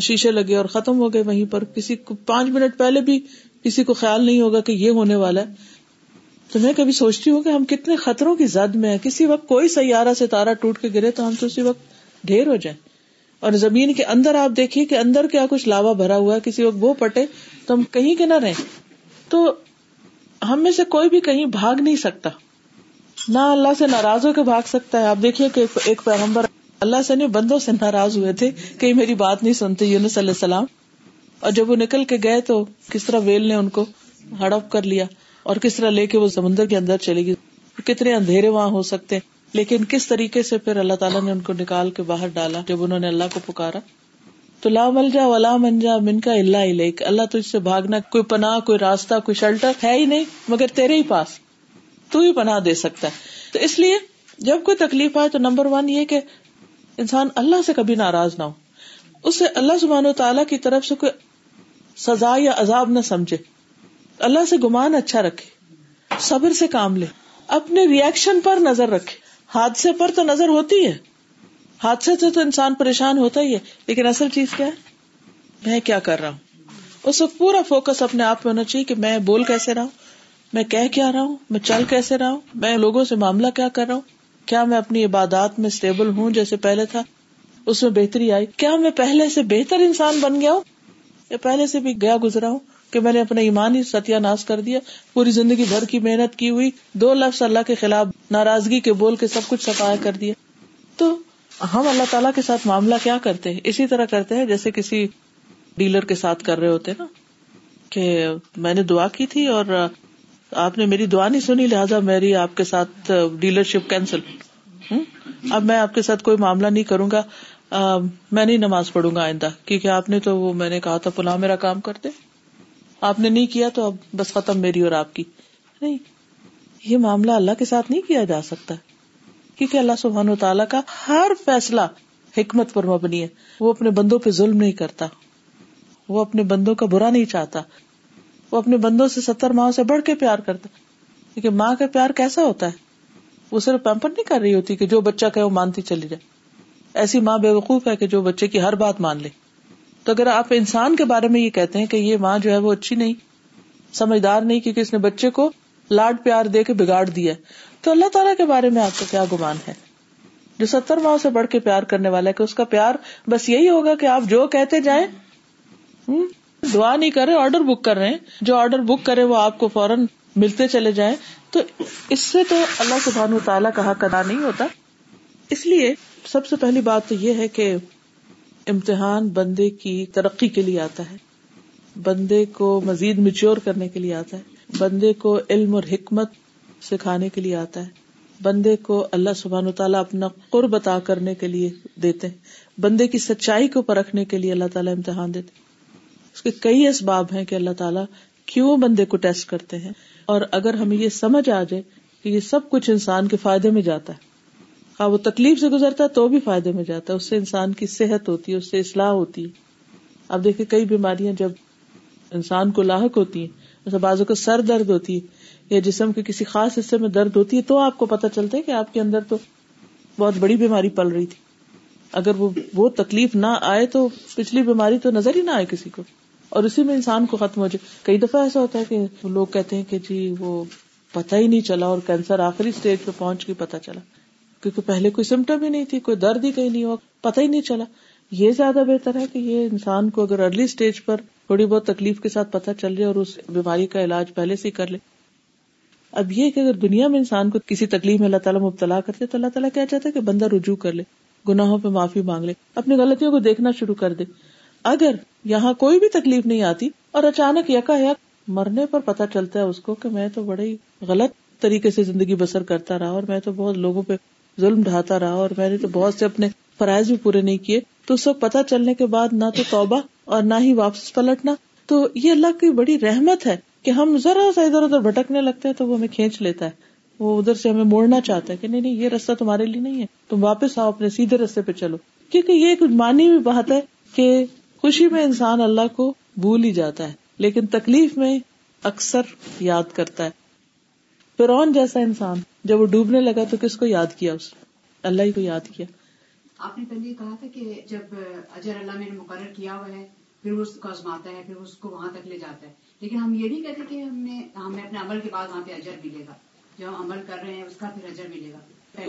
شیشے لگے اور ختم ہو گئے وہیں پر۔ کسی کو پانچ منٹ پہلے بھی کسی کو خیال نہیں ہوگا کہ یہ ہونے والا ہے۔ تو میں کبھی سوچتی ہوں کہ ہم کتنے خطروں کی زد میں ہیں۔ کسی وقت کوئی سیارہ سے تارا ٹوٹ کے گرے تو ہم تو اسی وقت ڈھیر ہو جائیں۔ اور زمین کے اندر آپ دیکھیے کہ اندر کیا کچھ لاوا بھرا ہوا ہے، کسی وقت وہ پٹے تو ہم کہیں کے نہ رہیں۔ تو ہم میں سے کوئی بھی کہیں بھاگ نہیں سکتا۔ نہ اللہ سے ناراض ہو کے بھاگ سکتا ہے۔ آپ دیکھیے کہ ایک پیغمبر اللہ سے نہیں، بندوں سے ناراض ہوئے تھے کہیں میری بات نہیں سنتے، یونس علیہ السلام۔ اور جب وہ نکل کے گئے تو کس طرح ویل نے ان کو ہڑپ کر لیا اور کس طرح لے کے وہ سمندر کے اندر چلے گی کتنے اندھیرے وہاں ہو سکتے لیکن کس طریقے سے پھر اللہ تعالیٰ نے ان کو نکال کے باہر ڈالا جب انہوں نے اللہ کو پکارا؟ تو لا مل جا ولا منجا من کا اللہ علیہ اللہ تو اس سے بھاگنا کوئی پناہ، کوئی راستہ، کوئی شیلٹر ہے ہی نہیں، مگر تیرے ہی پاس، تو ہی پناہ دے سکتا ہے۔ تو اس لیے جب کوئی تکلیف آئے تو نمبر ون یہ کہ انسان اللہ سے کبھی ناراض نہ ہو۔ اسے اللہ سبحان و تعالیٰ کی طرف سے کوئی سزا یا عذاب نہ سمجھے۔ اللہ سے گمان اچھا رکھے، صبر سے کام لے، اپنے ریئیکشن پر نظر رکھے۔ حادثے پر تو نظر ہوتی ہے۔ حادثے سے تو انسان پریشان ہوتا ہی ہے۔ لیکن اصل چیز کیا ہے؟ میں کیا کر رہا ہوں؟ اس وقت پورا فوکس اپنے آپ میں ہونا چاہیے کہ میں بول کیسے رہا ہوں؟ میں کہہ کیا رہا ہوں؟ میں چل کیسے رہا ہوں؟ میں لوگوں سے معاملہ کیا کر رہا ہوں؟ کیا میں اپنی عبادات میں اسٹیبل ہوں جیسے پہلے تھا؟ اس میں بہتری آئی۔ کیا میں پہلے سے بہتر انسان بن گیا ہوں؟ یا پہلے سے بھی گیا گزرا ہوں؟ کہ میں نے اپنا ایمان ہی ستیہ ناش کر دیا، پوری زندگی بھر کی محنت کی ہوئی، دو لفظ اللہ کے خلاف ناراضگی کے بول کے سب کچھ سفایا کر دیا۔ تو ہم اللہ تعالیٰ کے ساتھ معاملہ کیا کرتے ہیں؟ اسی طرح کرتے ہیں جیسے کسی ڈیلر کے ساتھ کر رہے ہوتے نا، کہ میں نے دعا کی تھی اور آپ نے میری دعا نہیں سنی، لہٰذا میری آپ کے ساتھ ڈیلر شپ کینسل اب میں آپ کے ساتھ کوئی معاملہ نہیں کروں گا۔ میں نہیں نماز پڑھوں گا آئندہ۔ کیونکہ آپ نے تو وہ میں نے کہا تھا پلا میرا کام کرتے۔ آپ نے نہیں کیا تو اب بس ختم میری اور آپ کی۔ نہیں، یہ معاملہ اللہ کے ساتھ نہیں کیا جا سکتا۔ کیونکہ اللہ سبحان و تعالیٰ کا ہر فیصلہ حکمت پر مبنی ہے۔ وہ اپنے بندوں پہ ظلم نہیں کرتا۔ وہ اپنے بندوں کا برا نہیں چاہتا۔ وہ اپنے بندوں سے ستر ماہ سے بڑھ کے پیار کرتا۔ کیونکہ ماں کا پیار کیسا ہوتا ہے؟ وہ صرف پیمپر نہیں کر رہی ہوتی کہ جو بچہ کہ وہ مانتی چلی جائے۔ ایسی ماں بے وقوف ہے کہ جو بچے کی ہر بات مان لے۔ تو اگر آپ انسان کے بارے میں یہ کہتے ہیں کہ یہ ماں جو ہے وہ اچھی نہیں، سمجھدار نہیں، کیونکہ اس نے بچے کو لاڈ پیار دے کے بگاڑ دیا تو اللہ تعالیٰ کے بارے میں آپ کا کیا گمان ہے؟ جو ستر ماہ سے بڑھ کے پیار کرنے والا ہے کہ اس کا پیار بس یہی ہوگا کہ آپ جو کہتے جائیں۔ دعا نہیں کر رہے، آرڈر بک کر رہے ہیں۔ جو آرڈر بک کرے وہ آپ کو فوراً ملتے چلے جائیں۔ تو اس سے تو اللہ سبحان تعالیٰ کا حق ادا نہیں ہوتا۔ اس لیے سب سے پہلی بات تو یہ ہے کہ امتحان بندے کی ترقی کے لیے آتا ہے۔ بندے کو مزید میچور کرنے کے لیے آتا ہے۔ بندے کو علم اور حکمت سکھانے کے لیے آتا ہے۔ بندے کو اللہ سبحان و تعالیٰ اپنا قرب عطا کرنے کے لیے دیتے ہیں۔ بندے کی سچائی کو پرکھنے کے لیے اللہ تعالیٰ امتحان دیتے اس کے کئی اسباب ہیں کہ اللہ تعالیٰ کیوں بندے کو ٹیسٹ کرتے ہیں۔ اور اگر ہمیں یہ سمجھ آ جائے کہ یہ سب کچھ انسان کے فائدے میں جاتا ہے ہاں وہ تکلیف سے گزرتا ہے تو بھی فائدے میں جاتا ہے۔ اس سے انسان کی صحت ہوتی ہے اس سے اصلاح ہوتی۔ ہے اب دیکھیں کئی بیماریاں جب انسان کو لاحق ہوتی ہیں جیسے بازو کو سر درد ہوتی ہے، یا جسم کے کسی خاص حصے میں درد ہوتی ہے، تو آپ کو پتا چلتا ہے کہ آپ کے اندر تو بہت بڑی بیماری پل رہی تھی۔ اگر وہ وہ تکلیف نہ آئے تو پچھلی بیماری تو نظر ہی نہ آئے کسی کو۔ اور اسی میں انسان کو ختم ہو جائے۔ کئی دفعہ ایسا ہوتا ہے کہ لوگ کہتے ہیں کہ جی وہ پتا ہی نہیں چلا اور کینسر آخری اسٹیج پہ پہنچ کے پتا چلا۔ کیونکہ پہلے کوئی سمٹم ہی نہیں تھی، کوئی درد ہی کہیں نہیں ہوا پتا ہی نہیں چلا۔ یہ زیادہ بہتر ہے کہ یہ انسان کو اگر ارلی اسٹیج پر تھوڑی بہت تکلیف کے ساتھ پتا چل جائے اور اس بیماری کا علاج پہلے سے کر لے۔ اب یہ کہ اگر دنیا میں انسان کو کسی تکلیف میں اللہ تعالیٰ مبتلا کرتے تو اللہ تعالیٰ کیا چاہتا ہے کہ بندہ رجوع کر لے، گناہوں پہ معافی مانگ لے، اپنی غلطیوں کو دیکھنا شروع کر دے۔ اگر یہاں کوئی بھی تکلیف نہیں آتی اور اچانک یکا یک مرنے پر پتا چلتا ہے اس کو کہ میں تو بڑے ہی غلط طریقے سے زندگی بسر کرتا رہا اور میں تو بہت لوگوں پہ ظلم ڈھاتا رہا اور میں نے تو بہت سے اپنے فرائض بھی پورے نہیں کیے، تو اس وقت پتا چلنے کے بعد نہ تو توبہ اور نہ ہی واپس پلٹنا۔ تو یہ اللہ کی بڑی رحمت ہے کہ ہم ذرا سا ادھر ادھر بھٹکنے لگتے ہیں تو وہ ہمیں کھینچ لیتا ہے۔ وہ ادھر سے ہمیں موڑنا چاہتا ہے کہ نہیں نہیں، یہ رستہ تمہارے لیے نہیں ہے۔ تم واپس آؤ، اپنے سیدھے رستے پہ چلو۔ کیونکہ یہ ایک مانی بھی بات ہے کہ خوشی میں انسان اللہ کو بھول ہی جاتا ہے، لیکن تکلیف میں اکثر یاد کرتا ہے۔ فرعون جیسا انسان۔ جب وہ ڈوبنے لگا تو کس کو یاد کیا اس اللہ ہی کو یاد کیا۔ آپ نے پہلے کہا تھا کہ جب اجر اللہ میں نے مقرر کیا ہوا ہے پھر وہ اس کو آزماتا ہے پھر اس کو وہاں تک لے جاتا ہے۔ لیکن ہم یہ نہیں کہتے کہ ہم نے ہمیں اپنے عمل کے بعد وہاں پہ اجر ملے گا۔ جو ہم عمل کر رہے ہیں اس کا پھر اجر ملے گا۔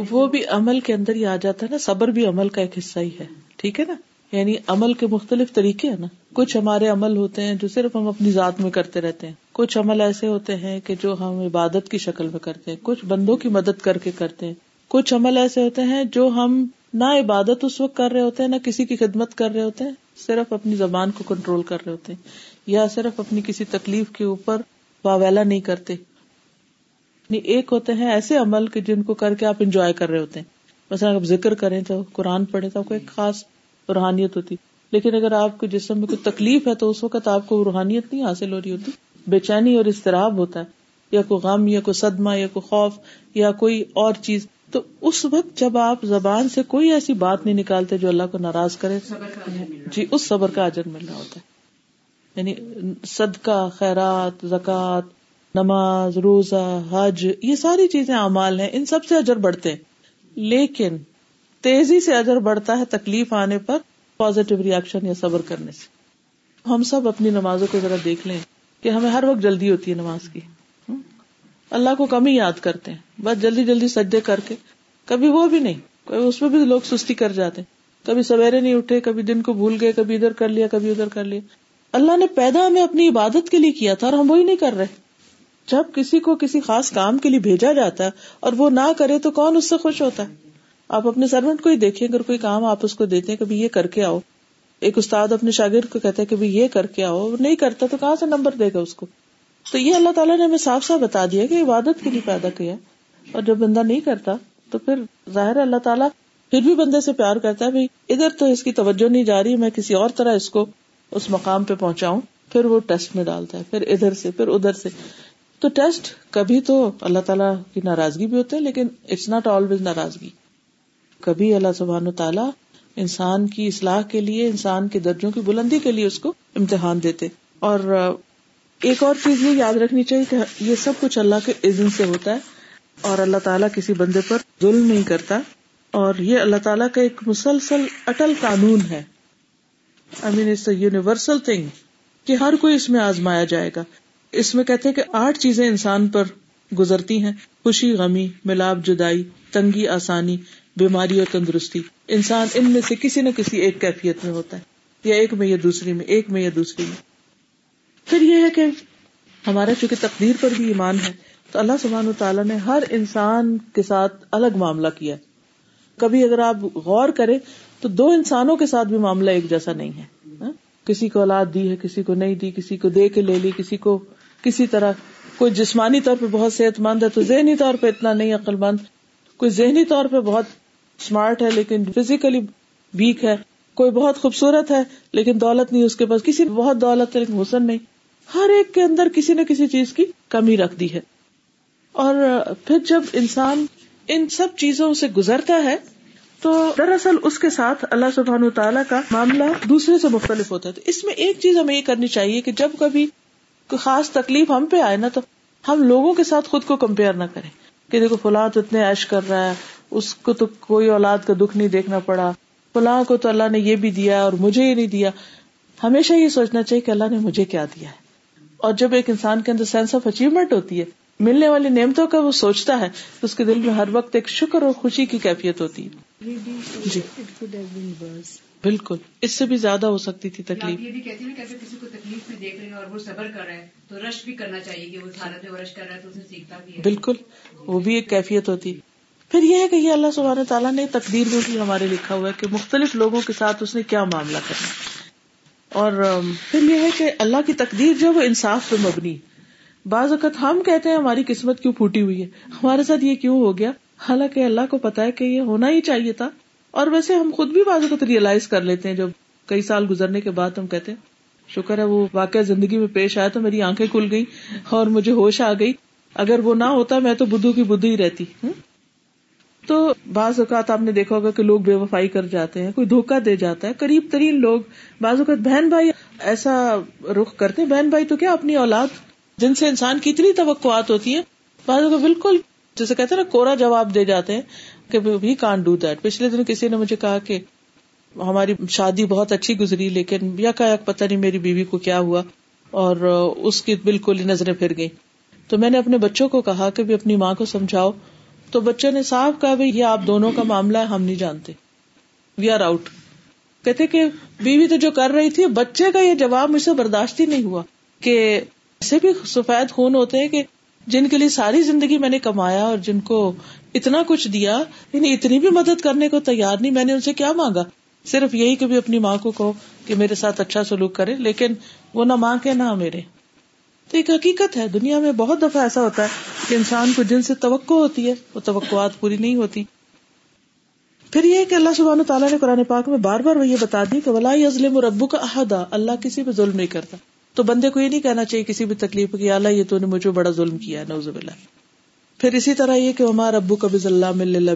وہ بھی عمل کے اندر ہی آ جاتا ہے نا۔ صبر بھی عمل کا ایک حصہ ہی ہے۔ ٹھیک ہے نا؟ یعنی عمل کے مختلف طریقے ہیں نا۔ کچھ ہمارے عمل ہوتے ہیں جو صرف ہم اپنی ذات میں کرتے رہتے ہیں۔ کچھ عمل ایسے ہوتے ہیں کہ جو ہم عبادت کی شکل میں کرتے ہیں، کچھ بندوں کی مدد کر کے کرتے ہیں۔ کچھ عمل ایسے ہوتے ہیں جو ہم نہ عبادت اس وقت کر رہے ہوتے ہیں، نہ کسی کی خدمت کر رہے ہوتے ہیں، صرف اپنی زبان کو کنٹرول کر رہے ہوتے ہیں، یا صرف اپنی کسی تکلیف کے اوپر واویلا نہیں کرتے۔ یعنی ایک ہوتے ہیں ایسے عمل کہ جن کو کر کے آپ انجوائے کر رہے ہوتے ہیں۔ مثلا آپ ذکر کریں تو قرآن پڑھے تو آپ کو ایک خاص روحانیت ہوتی۔ لیکن اگر آپ کے جسم میں کوئی تکلیف ہے تو اس وقت آپ کو روحانیت نہیں حاصل ہو رہی ہوتی۔ بے چینی اور اضطراب ہوتا ہے یا کوئی غم یا کوئی صدمہ یا کوئی خوف یا کوئی اور چیز۔ تو اس وقت جب آپ زبان سے کوئی ایسی بات نہیں نکالتے جو اللہ کو ناراض کرے جی اس صبر کا اجر مل رہا ہوتا ہے۔ یعنی صدقہ خیرات زکات نماز روزہ حج یہ ساری چیزیں اعمال ہیں ان سب سے اجر بڑھتے ہیں۔ لیکن تیزی سے اجر بڑھتا ہے تکلیف آنے پر پازیٹو ریئیکشن یا صبر کرنے سے۔ ہم سب اپنی نمازوں کو ذرا دیکھ لیں۔ کہ ہمیں ہر وقت جلدی ہوتی ہے نماز کی۔ اللہ کو کم ہی یاد کرتے ہیں۔ بس جلدی جلدی سجدے کر کے۔ کبھی وہ بھی نہیں۔ اس میں بھی لوگ سستی کر جاتے ہیں۔ کبھی سویرے نہیں اٹھے، کبھی دن کو بھول گئے، کبھی ادھر کر لیا، کبھی ادھر کر لیا۔ اللہ نے پیدا ہمیں اپنی عبادت کے لیے کیا تھا اور ہم وہی نہیں کر رہے۔ جب کسی کو کسی خاص کام کے لیے بھیجا جاتا ہے اور وہ نہ کرے تو کون اس سے خوش ہوتا ہے؟ آپ اپنے سروینٹ کو ہی دیکھیں۔ اگر کوئی کام آپ اس کو دیتے ہیں، کبھی یہ کر کے آؤ۔ ایک استاد اپنے شاگرد کو کہتے کہ یہ کر کے آؤ نہیں کرتا تو کہاں سے نمبر دے گا اس کو؟ تو یہ اللہ تعالیٰ نے ہمیں صاف صاف بتا دیا کہ عبادت کے لیے پیدا کیا اور جب بندہ نہیں کرتا تو پھر ظاہر اللہ تعالیٰ پھر بھی بندے سے پیار کرتا ہے ادھر تو اس کی توجہ نہیں جا رہی، میں کسی اور طرح اس کو اس مقام پہ پہنچاؤں۔ پھر وہ ٹیسٹ میں ڈالتا ہے، پھر ادھر سے، پھر ادھر سے۔ تو ٹیسٹ کبھی تو اللہ تعالیٰ کی ناراضگی بھی ہوتے لیکن اٹس ناٹ آلویز ناراضگی۔ کبھی اللہ سبحان و تعالیٰ انسان کی اصلاح کے لیے، انسان کے درجوں کی بلندی کے لیے اس کو امتحان دیتے۔ اور ایک اور چیز یہ یاد رکھنی چاہیے کہ یہ سب کچھ اللہ کے عزن سے ہوتا ہے اور اللہ تعالیٰ کسی بندے پر ظلم نہیں کرتا۔ اور یہ اللہ تعالیٰ کا ایک مسلسل اٹل قانون ہے۔ I mean it's a universal thing کہ ہر کوئی اس میں آزمایا جائے گا۔ اس میں کہتے ہیں کہ آٹھ چیزیں انسان پر گزرتی ہیں۔ خوشی، غمی، ملاب، جدائی، تنگی، آسانی۔ بیماری اور تندرستی۔ انسان ان میں سے کسی نہ کسی ایک کیفیت میں ہوتا ہے۔ یا ایک میں یا دوسری میں، ایک میں یا دوسری میں۔ پھر یہ ہے کہ ہمارا چونکہ تقدیر پر بھی ایمان ہے، تو اللہ سبحان و تعالیٰ نے ہر انسان کے ساتھ الگ معاملہ کیا کبھی اگر آپ غور کریں، تو دو انسانوں کے ساتھ بھی معاملہ ایک جیسا نہیں ہے۔ ہاں؟ کسی کو اولاد دی ہے، کسی کو نہیں دی، کسی کو دے کے لے لی، کسی کو کسی طرح، کوئی جسمانی طور پہ بہت صحت مند ہے تو ذہنی طور پہ اتنا نہیں، عقل مند۔ کوئی ذہنی طور پہ بہت اسمارٹ ہے، لیکن فزیکلی ویک ہے، کوئی بہت خوبصورت ہے، لیکن دولت نہیں اس کے پاس. کسی بہت دولت ہے، لیکن حسن نہیں. ہر ایک کے اندر کسی نہ کسی چیز کی کمی رکھ دی ہے. اور پھر جب انسان ان سب چیزوں سے گزرتا ہے، تو دراصل اس کے ساتھ اللہ سبحان تعالیٰ کا معاملہ دوسرے سے مختلف ہوتا ہے. تو اس میں ایک چیز ہمیں یہ کرنی چاہیے کہ جب کبھی کوئی خاص تکلیف ہم پہ آئے نا، تو ہم لوگوں کے ساتھ خود کو کمپیئر نہ کریں. کہ دیکھو فلاں تو اتنے ایش کر رہا ہے اس کو تو کوئی اولاد کا دکھ نہیں دیکھنا پڑا۔ فلاں کو تو اللہ نے یہ بھی دیا اور مجھے یہ نہیں دیا۔ ہمیشہ یہ سوچنا چاہیے کہ اللہ نے مجھے کیا دیا ہے۔ اور جب ایک انسان کے اندر سینس آف اچیومنٹ ہوتی ہے ملنے والی نعمتوں کا وہ سوچتا ہے تو اس کے دل میں ہر وقت ایک شکر اور خوشی کی کیفیت ہوتی ہے۔ جی۔ بالکل۔ اس سے بھی زیادہ ہو سکتی تھی تکلیف۔ یہ بھی کہتی ہیں کہ اگر کسی کو تکلیف میں دیکھ رہے ہیں اور وہ صبر کر رہے ہیں تو رش بھی کرنا چاہیے کہ وہ حالت میں رش کر رہا ہے تو اسے سیکھتا بھی ہے۔ بالکل۔ وہ بھی ایک کیفیت ہوتی۔ پھر یہ ہے کہ یہ اللہ سبحانہ تعالیٰ نے تقدیر میں بھی ہمارے لکھا ہوا ہے کہ مختلف لوگوں کے ساتھ اس نے کیا معاملہ کرنا اور پھر یہ ہے کہ اللہ کی تقدیر جو وہ انصاف پہ مبنی۔ بعض اوقات ہم کہتے ہیں ہماری قسمت کیوں پھوٹی ہوئی ہے؟ ہمارے ساتھ یہ کیوں ہو گیا؟ حالانکہ اللہ کو پتا ہے کہ یہ ہونا ہی چاہیے تھا۔ اور ویسے ہم خود بھی بعض اوقات ریئلائز کر لیتے ہیں، جب کئی سال گزرنے کے بعد ہم کہتے ہیں، شکر ہے وہ واقعہ زندگی میں پیش آیا تو میری آنکھیں کھل گئی اور مجھے ہوش آ گئی۔ اگر وہ نہ ہوتا، میں تو بدھو کی بدھو ہی رہتی۔ تو بعض اوقات آپ نے دیکھا ہوگا کہ لوگ بے وفائی کر جاتے ہیں، کوئی دھوکا دے جاتا ہے، قریب ترین لوگ، بعض اوقات بہن بھائی ایسا رخ کرتے ہیں، بہن بھائی تو کیا اپنی اولاد، جن سے انسان کی اتنی توقعات ہوتی ہیں، بعض اوقات بالکل جیسے کہتے ہیں نا، کوڑا جواب دے جاتے ہیں کہ وی کان ڈو دیٹ پچھلے دن کسی نے مجھے کہا کہ ہماری شادی بہت اچھی گزری، لیکن یا کا پتہ نہیں میری بیوی کو کیا ہوا، اور اس کی بالکل ہی نظریں پھر گئی تو میں نے اپنے بچوں کو کہا کہ بھی اپنی ماں کو سمجھاؤ تو بچوں نے صاف کہا بھائی یہ آپ دونوں کا معاملہ ہے، ہم نہیں جانتے۔ وی آر آؤٹ کہتے کہ بیوی تو جو کر رہی تھی، بچے کا یہ جواب مجھ سے برداشت ہی نہیں ہوا کہ ایسے بھی سفید خون ہوتے ہیں کہ جن کے لیے ساری زندگی میں نے کمایا اور جن کو اتنا کچھ دیا یعنی اتنی بھی مدد کرنے کو تیار نہیں، میں نے ان سے کیا مانگا؟ صرف یہی کہ اپنی ماں کو کہو کہ میرے ساتھ اچھا سلوک کرے، لیکن وہ نہ ماں کے نہ میرے۔ تو ایک حقیقت ہے، دنیا میں بہت دفعہ ایسا ہوتا ہے کہ انسان کو جن سے توقع ہوتی ہے، وہ توقعات پوری نہیں ہوتی۔ پھر یہ کہ اللہ سبحانہ تعالیٰ نے قرآن پاک میں بار بار وہ یہ بتا دی کہ ولا ازلم و ربو کا عہدہ اللہ کسی پہ ظلم نہیں کرتا۔ تو بندے کو یہ نہیں کہنا چاہیے کسی بھی تکلیف کی اللہ یہ تو نے مجھے بڑا ظلم کیا نوز اللہ پھر اسی طرح یہ کہ ہمارا ابو کبھی اللہ مل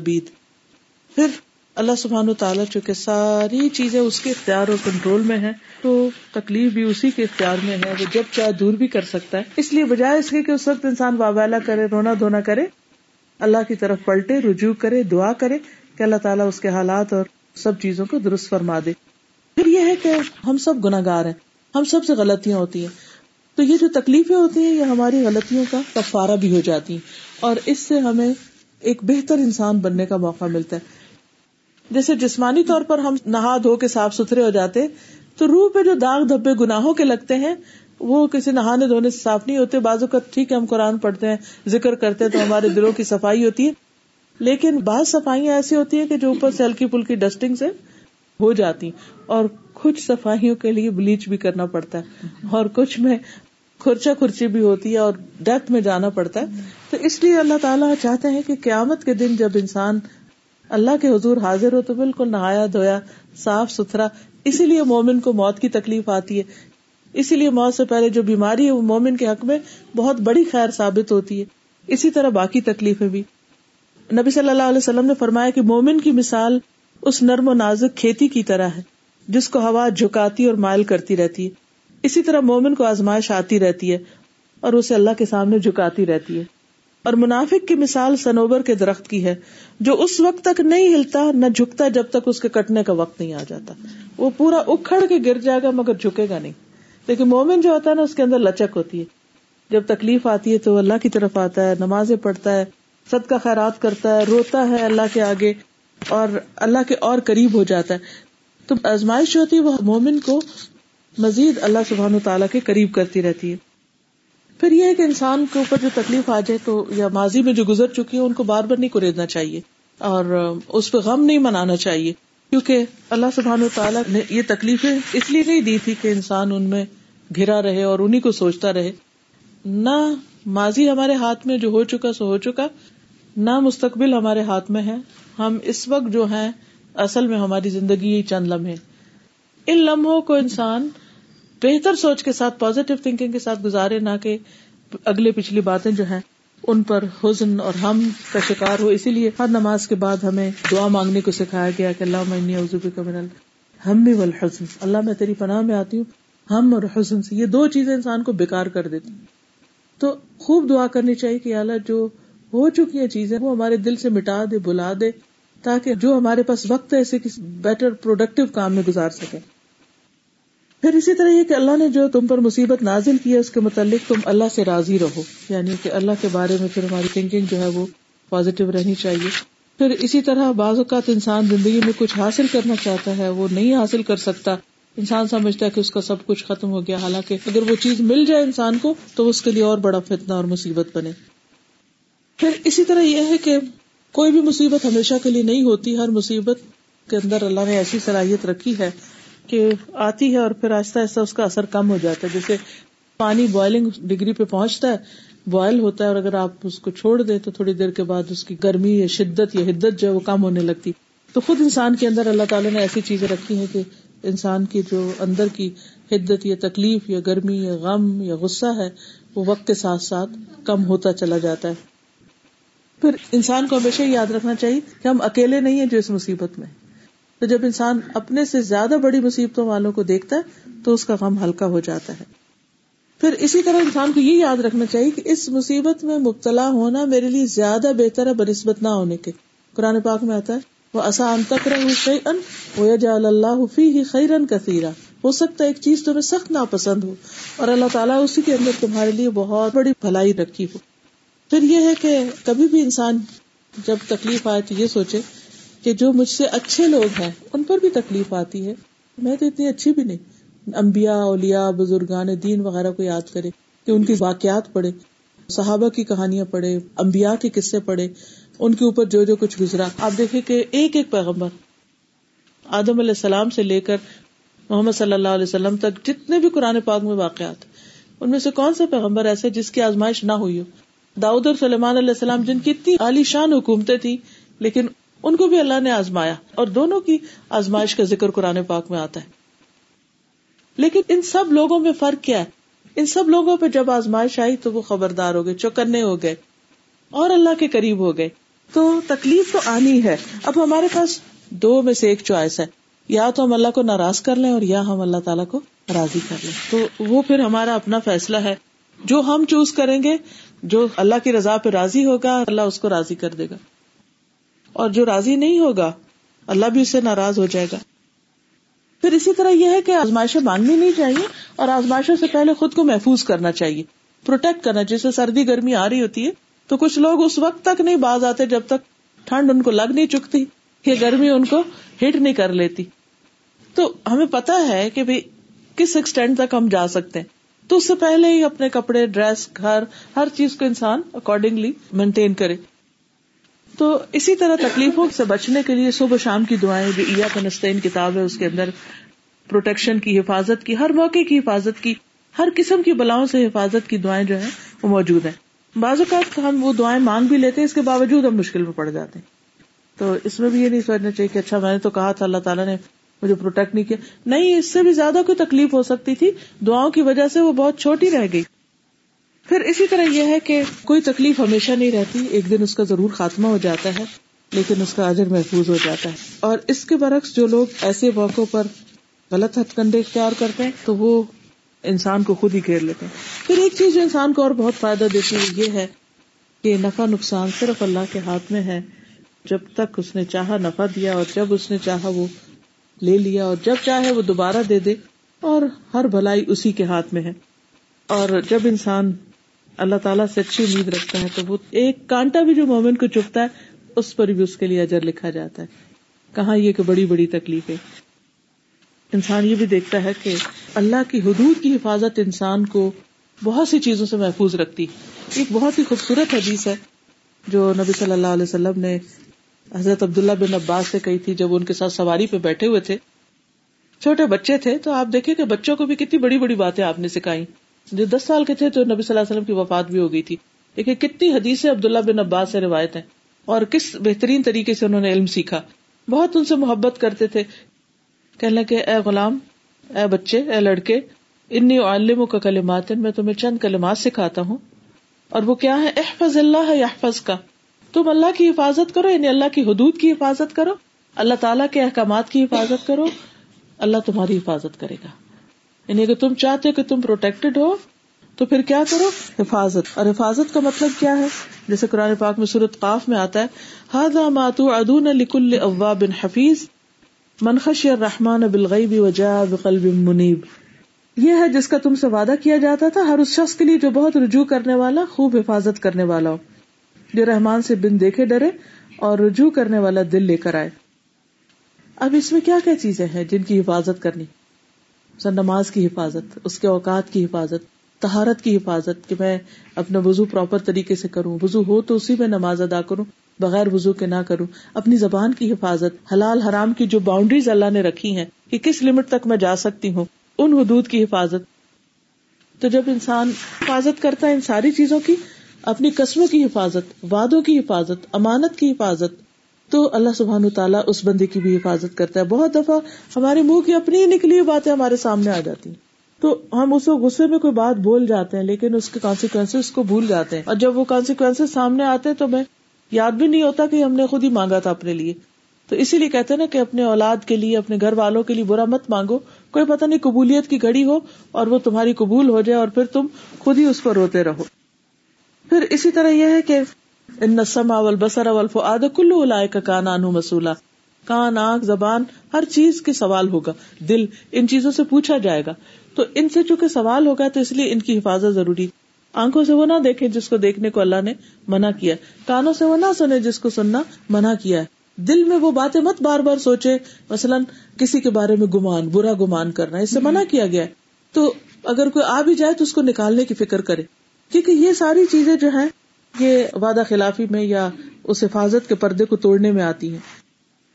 پھر اللہ سبحان و تعالیٰ چونکہ ساری چیزیں اس کے اختیار اور کنٹرول میں ہے تو تکلیف بھی اسی کے اختیار میں ہے، وہ جب چاہے دور بھی کر سکتا ہے۔ اس لیے بجائے اس کے کہ اس وقت انسان وابیلا کرے، رونا دھونا کرے، اللہ کی طرف پلٹے، رجوع کرے، دعا کرے کہ اللہ تعالیٰ اس کے حالات اور سب چیزوں کو درست فرما دے۔ پھر یہ ہے کہ ہم سب گناگار ہیں، ہم سب سے غلطیاں ہوتی ہیں۔ تو یہ جو تکلیفیں ہوتی ہیں، یہ ہماری غلطیوں کا کفارہ بھی ہو جاتی ہیں۔ اور اس سے ہمیں ایک بہتر انسان بننے کا موقع ملتا ہے۔ جیسے جسمانی طور پر ہم نہا دھو کے صاف ستھرے ہو جاتے، تو روح پہ جو داغ دھبے گناہوں کے لگتے ہیں، وہ کسی نہانے دھونے سے صاف نہیں ہوتے۔ بازو کا ٹھیک ہے، ہم قرآن پڑھتے ہیں، ذکر کرتے ہیں تو ہمارے دلوں کی صفائی ہوتی ہے۔ لیکن بعض صفائیاں ایسی ہوتی ہیں کہ جو اوپر سے ہلکی پھلکی ڈسٹنگ سے ہو جاتی اور کچھ صفائیوں کے لیے بلیچ بھی کرنا پڑتا ہے۔ اور کچھ میں کھرچا کھرچی بھی ہوتی ہے اور ڈیتھ میں جانا پڑتا ہے۔ تو اس لیے اللہ تعالیٰ چاہتے ہیں کہ قیامت کے دن جب انسان اللہ کے حضور حاضر ہو تو بالکل نہایا دھویا، صاف ستھرا، اسی لیے مومن کو موت کی تکلیف آتی ہے۔ اسی لیے موت سے پہلے جو بیماری ہے، وہ مومن کے حق میں بہت بڑی خیر ثابت ہوتی ہے۔ اسی طرح باقی تکلیفیں بھی۔ نبی صلی اللہ علیہ وسلم نے فرمایا کہ مومن کی مثال اس نرم و نازک کھیتی کی طرح ہے، جس کو ہوا جھکاتی اور مائل کرتی رہتی ہے۔ اسی طرح مومن کو آزمائش آتی رہتی ہے اور اسے اللہ کے سامنے جھکاتی رہتی ہے۔ اور منافق کی مثال سنوبر کے درخت کی ہے، جو اس وقت تک نہیں ہلتا، نہ جھکتا جب تک اس کے کٹنے کا وقت نہیں آ جاتا۔ وہ پورا اکھڑ کے گر جائے گا، مگر جھکے گا نہیں۔ لیکن مومن جو ہوتا ہے نا، اس کے اندر لچک ہوتی ہے۔ جب تکلیف آتی ہے تو اللہ کی طرف آتا ہے، نمازیں پڑھتا ہے سد کا خیرات کرتا ہے، روتا ہے اللہ کے آگے، اور اللہ کے اور قریب ہو جاتا ہے۔ تو آزمائش جو ہوتی ہے، وہ مومن کو مزید اللہ سبحان تعالیٰ کے قریب کرتی رہتی ہے۔ پھر یہ کہ انسان کے اوپر جو تکلیف آ جائے تو یا ماضی میں جو گزر چکی ہے ان کو بار بار نہیں کریدنا چاہیے اور اس پہ غم نہیں منانا چاہیے۔ کیونکہ اللہ سبحان تعالیٰ نے یہ تکلیفیں اس لیے نہیں دی تھی کہ انسان ان میں گھرا رہے اور انہیں کو سوچتا رہے۔ نہ ماضی ہمارے ہاتھ میں جو ہو چکا سو ہو چکا، نہ مستقبل ہمارے ہاتھ میں ہے۔ ہم اس وقت جو ہے اصل میں ہماری زندگی چند لمحے۔ ان لمحوں کو انسان بہتر سوچ کے ساتھ پازیٹو تھنکنگ کے ساتھ گزارے، نہ کہ اگلے پچھلی باتیں جو ہیں، ان پر حزن اور ہم کا شکار ہو۔ اسی لیے ہر نماز کے بعد ہمیں دعا مانگنے کو سکھایا گیا کہ اللہ میں عزوبی کا من ہم بھی والحزن۔ اللہ میں تیری پناہ میں آتی ہوں۔ ہم اور حزن سے، یہ دو چیزیں انسان کو بیکار کر دیتی تو خوب دعا کرنی چاہیے کہ اللہ، جو ہو چکی ہیں چیزیں، وہ ہمارے دل سے مٹا دے بلا دے، تاکہ جو ہمارے پاس وقت ہے، اسے کسی بیٹر پروڈکٹیو کام میں گزار سکے۔ پھر اسی طرح یہ کہ اللہ نے جو تم پر مصیبت نازل کی ہے، اس کے متعلق تم اللہ سے راضی رہو۔ یعنی کہ اللہ کے بارے میں پھر ہماری تھنکنگ جو ہے وہ پازیٹو رہنی چاہیے۔ پھر اسی طرح بعض اوقات انسان زندگی میں کچھ حاصل کرنا چاہتا ہے، وہ نہیں حاصل کر سکتا۔ انسان سمجھتا ہے کہ اس کا سب کچھ ختم ہو گیا۔ حالانکہ اگر وہ چیز مل جائے انسان کو، تو اس کے لیے اور بڑا فتنا اور مصیبت بنے۔ پھر اسی طرح یہ ہے کہ کوئی بھی مصیبت ہمیشہ کے لیے نہیں ہوتی۔ ہر مصیبت کے اندر اللہ نے ایسی صلاحیت رکھی ہے۔ کہ آتی ہے اور پھر آہستہ آہستہ اس کا اثر کم ہو جاتا ہے۔ جیسے پانی بوائلنگ ڈگری پہ پہنچتا ہے بوائل ہوتا ہے اور اگر آپ اس کو چھوڑ دیں تو تھوڑی دیر کے بعد اس کی گرمی یا شدت یا حدت جو ہے وہ کم ہونے لگتی۔ تو خود انسان کے اندر اللہ تعالیٰ نے ایسی چیزیں رکھی ہیں کہ انسان کی جو اندر کی حدت یا تکلیف یا گرمی یا غم یا غصہ ہے، وہ وقت کے ساتھ ساتھ کم ہوتا چلا جاتا ہے۔ پھر انسان کو ہمیشہ یاد رکھنا چاہیے کہ ہم اکیلے نہیں ہیں جو اس مصیبت میں۔ تو جب انسان اپنے سے زیادہ بڑی مصیبتوں والوں کو دیکھتا ہے، تو اس کا غم ہلکا ہو جاتا ہے۔ پھر اسی طرح انسان کو یہ یاد رکھنا چاہیے کہ اس مصیبت میں مبتلا ہونا میرے لیے زیادہ بہتر ہے، بنسبت نہ ہونے کے۔ قرآن پاک میں آتا ہے، وہ آسان تک اللہ خیرن کثیرہ ہو سکتا ہے ایک چیز تمہیں سخت ناپسند ہو اور اللہ تعالیٰ اسی کے اندر تمہارے لیے بہت بڑی بھلائی رکھی ہو۔ پھر یہ ہے کہ کبھی بھی انسان جب تکلیف آئے تو یہ سوچے کہ جو مجھ سے اچھے لوگ ہیں، ان پر بھی تکلیف آتی ہے۔ میں تو اتنی اچھی بھی نہیں۔ امبیا اولیا بزرگان دین وغیرہ کو یاد کرے کہ ان کی واقعات پڑھے، صحابہ کی کہانیاں پڑھے امبیا کے قصے پڑھے، ان کے اوپر جو جو کچھ گزرا۔ آپ دیکھیں کہ ایک ایک پیغمبر آدم علیہ السلام سے لے کر محمد صلی اللہ علیہ وسلم تک جتنے بھی قرآن پاک میں واقعات، ان میں سے کون سا پیغمبر ایسے جس کی آزمائش نہ ہوئی ہو؟ داؤد اور سلیمان علیہ السلام جن کی اتنی عالی شان حکومتیں تھی لیکن ان کو بھی اللہ نے آزمایا اور دونوں کی آزمائش کا ذکر قرآن پاک میں آتا ہے۔ لیکن ان سب لوگوں میں فرق کیا ہے؟ ان سب لوگوں پہ جب آزمائش آئی تو وہ خبردار ہو گئے چوکنے ہو گئے اور اللہ کے قریب ہو گئے۔ تو تکلیف تو آنی ہے۔ اب ہمارے پاس دو میں سے ایک چوائس ہے۔ یا تو ہم اللہ کو ناراض کر لیں اور یا ہم اللہ تعالیٰ کو راضی کر لیں۔ تو وہ پھر ہمارا اپنا فیصلہ ہے۔ جو ہم چوز کریں گے، جو اللہ کی رضا پہ راضی ہوگا، اللہ اس کو راضی کر دے گا۔ اور جو راضی نہیں ہوگا، اللہ بھی اس سے ناراض ہو جائے گا۔ پھر اسی طرح یہ ہے کہ آزمائشیں مانگنی نہیں چاہیے اور آزمائشوں سے پہلے خود کو محفوظ کرنا چاہیے پروٹیکٹ کرنا۔ جیسے سردی گرمی آ رہی ہوتی ہے، تو کچھ لوگ اس وقت تک نہیں باز آتے جب تک ٹھنڈ ان کو لگ نہیں چکتی کہ گرمی ان کو ہٹ نہیں کر لیتی۔ تو ہمیں پتا ہے کہ کس ایکسٹینڈ تک ہم جا سکتے ہیں۔ تو اس سے پہلے ہی اپنے کپڑے ڈریس گھر، ہر چیز کو انسان اکارڈنگلی مینٹین کرے۔ تو اسی طرح تکلیفوں سے بچنے کے لیے صبح شام کی دعائیں جو عیا کنستین کتاب ہے، اس کے اندر پروٹیکشن کی، حفاظت کی، ہر موقع کی حفاظت کی، ہر قسم کی بلاؤں سے حفاظت کی دعائیں جو ہیں، وہ موجود ہیں۔ بعض اوقات ہم وہ دعائیں مانگ بھی لیتے ہیں، اس کے باوجود ہم مشکل میں پڑ جاتے ہیں۔ تو اس میں بھی یہ نہیں سوچنا چاہیے کہ اچھا میں نے تو کہا تھا، اللہ تعالیٰ نے مجھے پروٹیکٹ نہیں کیا۔ نہیں، اس سے بھی زیادہ کوئی تکلیف ہو سکتی تھی۔ دعاؤں کی وجہ سے وہ بہت چھوٹی رہ گئی۔ پھر اسی طرح یہ ہے کہ کوئی تکلیف ہمیشہ نہیں رہتی، ایک دن اس کا ضرور خاتمہ ہو جاتا ہے، لیکن اس کا اجر محفوظ ہو جاتا ہے۔ اور اس کے برعکس جو لوگ ایسے موقعوں پر غلط ہتھ کنڈے اختیار کرتے ہیں، تو وہ انسان کو خود ہی گھیر لیتے ہیں۔ پھر ایک چیز جو انسان کو اور بہت فائدہ دیتی ہے، یہ ہے کہ نفع نقصان صرف اللہ کے ہاتھ میں ہے۔ جب تک اس نے چاہا نفع دیا اور جب اس نے چاہا وہ لے لیا اور جب چاہے وہ دوبارہ دے دے، اور ہر بھلائی اسی کے ہاتھ میں ہے۔ اور جب انسان اللہ تعالیٰ سے اچھی امید رکھتا ہے، تو وہ ایک کانٹا بھی جو مومن کو چپتا ہے، اس پر بھی اس کے لیے اجر لکھا جاتا ہے۔ کہاں یہ کہ بڑی بڑی تکلیف ہے انسان یہ بھی دیکھتا ہے کہ اللہ کی حدود کی حفاظت انسان کو بہت سی چیزوں سے محفوظ رکھتی ایک بہت ہی خوبصورت حدیث ہے جو نبی صلی اللہ علیہ وسلم نے حضرت عبداللہ بن عباس سے کہی تھی، جب ان کے ساتھ سواری پہ بیٹھے ہوئے تھے، چھوٹے بچے تھے، تو آپ دیکھیں کہ بچوں کو بھی کتنی بڑی بڑی باتیں آپ نے سکھائی جو دس سال کے تھے تو نبی صلی اللہ علیہ وسلم کی وفات بھی ہو گئی تھی۔ دیکھیں کتنی حدیث عبداللہ بن عباس سے روایت ہیں اور کس بہترین طریقے سے انہوں نے علم سیکھا۔ بہت ان سے محبت کرتے تھے۔ کہنے لگے، اے غلام، اے بچے، اے لڑکے، انی عالم کا کلمات، میں تمہیں چند کلمات سکھاتا ہوں۔ اور وہ کیا ہے؟ احفظ اللہ یحفظ کا تم اللہ کی حفاظت کرو یعنی اللہ کی حدود کی حفاظت کرو۔ اللہ تعالیٰ کے احکامات کی حفاظت کرو۔ اللہ تمہاری حفاظت کرے گا۔ یعنی اگر تم چاہتے ہو کہ تم پروٹیکٹڈ ہو، تو پھر کیا کرو؟ حفاظت. اور حفاظت کا مطلب کیا ہے؟ جیسے قرآن پاک میں صورت قاف میں آتا ہے ہاد ماتو ادون لکل ابا بن حفیظ منخش رحمان بالغیب وجا بقلب منیب. یہ ہے جس کا تم سے وعدہ کیا جاتا تھا، ہر اس شخص کے لیے جو بہت رجوع کرنے والا، خوب حفاظت کرنے والا ہو، جو رحمان سے بن دیکھے ڈرے اور رجوع کرنے والا دل لے کر آئے۔ اب اس میں کیا کیا چیزیں ہیں جن کی حفاظت کرنی؟ سر نماز کی حفاظت، اس کے اوقات کی حفاظت تہارت کی حفاظت کہ میں اپنا وضو پراپر طریقے سے کروں، وضو ہو تو اسی میں نماز ادا کروں، بغیر وضو کے نہ کروں، اپنی زبان کی حفاظت، حلال حرام کی جو باؤنڈریز اللہ نے رکھی ہیں کہ کس لمٹ تک میں جا سکتی ہوں، ان حدود کی حفاظت۔ تو جب انسان حفاظت کرتا ہے ان ساری چیزوں کی، اپنی قسموں کی حفاظت وادوں کی حفاظت، امانت کی حفاظت تو اللہ سبحان تعالیٰ اس بندے کی بھی حفاظت کرتا ہے۔ بہت دفعہ ہمارے منہ کی اپنی ہی نکلی ہوئی باتیں ہمارے سامنے آ جاتی ہیں۔ تو ہم اس غصے میں کوئی بات بول جاتے ہیں، لیکن اس کے کانسیکوینس کو بھول جاتے ہیں۔ اور جب وہ کانسیکوینس سامنے آتے ہیں تو میں یاد بھی نہیں ہوتا کہ ہم نے خود ہی مانگا تھا اپنے لیے۔ تو اسی لیے کہتے ہیں نا کہ اپنے اولاد کے لیے، اپنے گھر والوں کے لیے برا مت مانگو۔ کوئی پتہ نہیں قبولیت کی گھڑی ہو اور وہ تمہاری قبول ہو جائے اور پھر تم خود ہی اس پر روتے رہو۔ پھر اسی طرح یہ ہے کہ ان نسما اول بسر اول فعاد کلو لائے کا کان آنو مسولہ کان، آنکھ، زبان، ہر چیز کے سوال ہوگا۔ دل، ان چیزوں سے پوچھا جائے گا۔ تو ان سے چونکہ سوال ہوگا تو اس لیے ان کی حفاظت ضروری۔ آنکھوں سے وہ نہ دیکھے جس کو دیکھنے کو اللہ نے منع کیا۔ کانوں سے وہ نہ سنے جس کو سننا منع کیا۔ ہے دل میں وہ باتیں مت بار بار سوچے۔ مثلاً کسی کے بارے میں گمان، برا گمان کرنا، اس سے منع کیا گیا۔ تو اگر کوئی آ بھی جائے تو اس کو نکالنے کی فکر کرے۔ کیونکہ یہ ساری چیزیں جو ہیں یہ وعدہ خلافی میں یا اس حفاظت کے پردے کو توڑنے میں آتی ہیں۔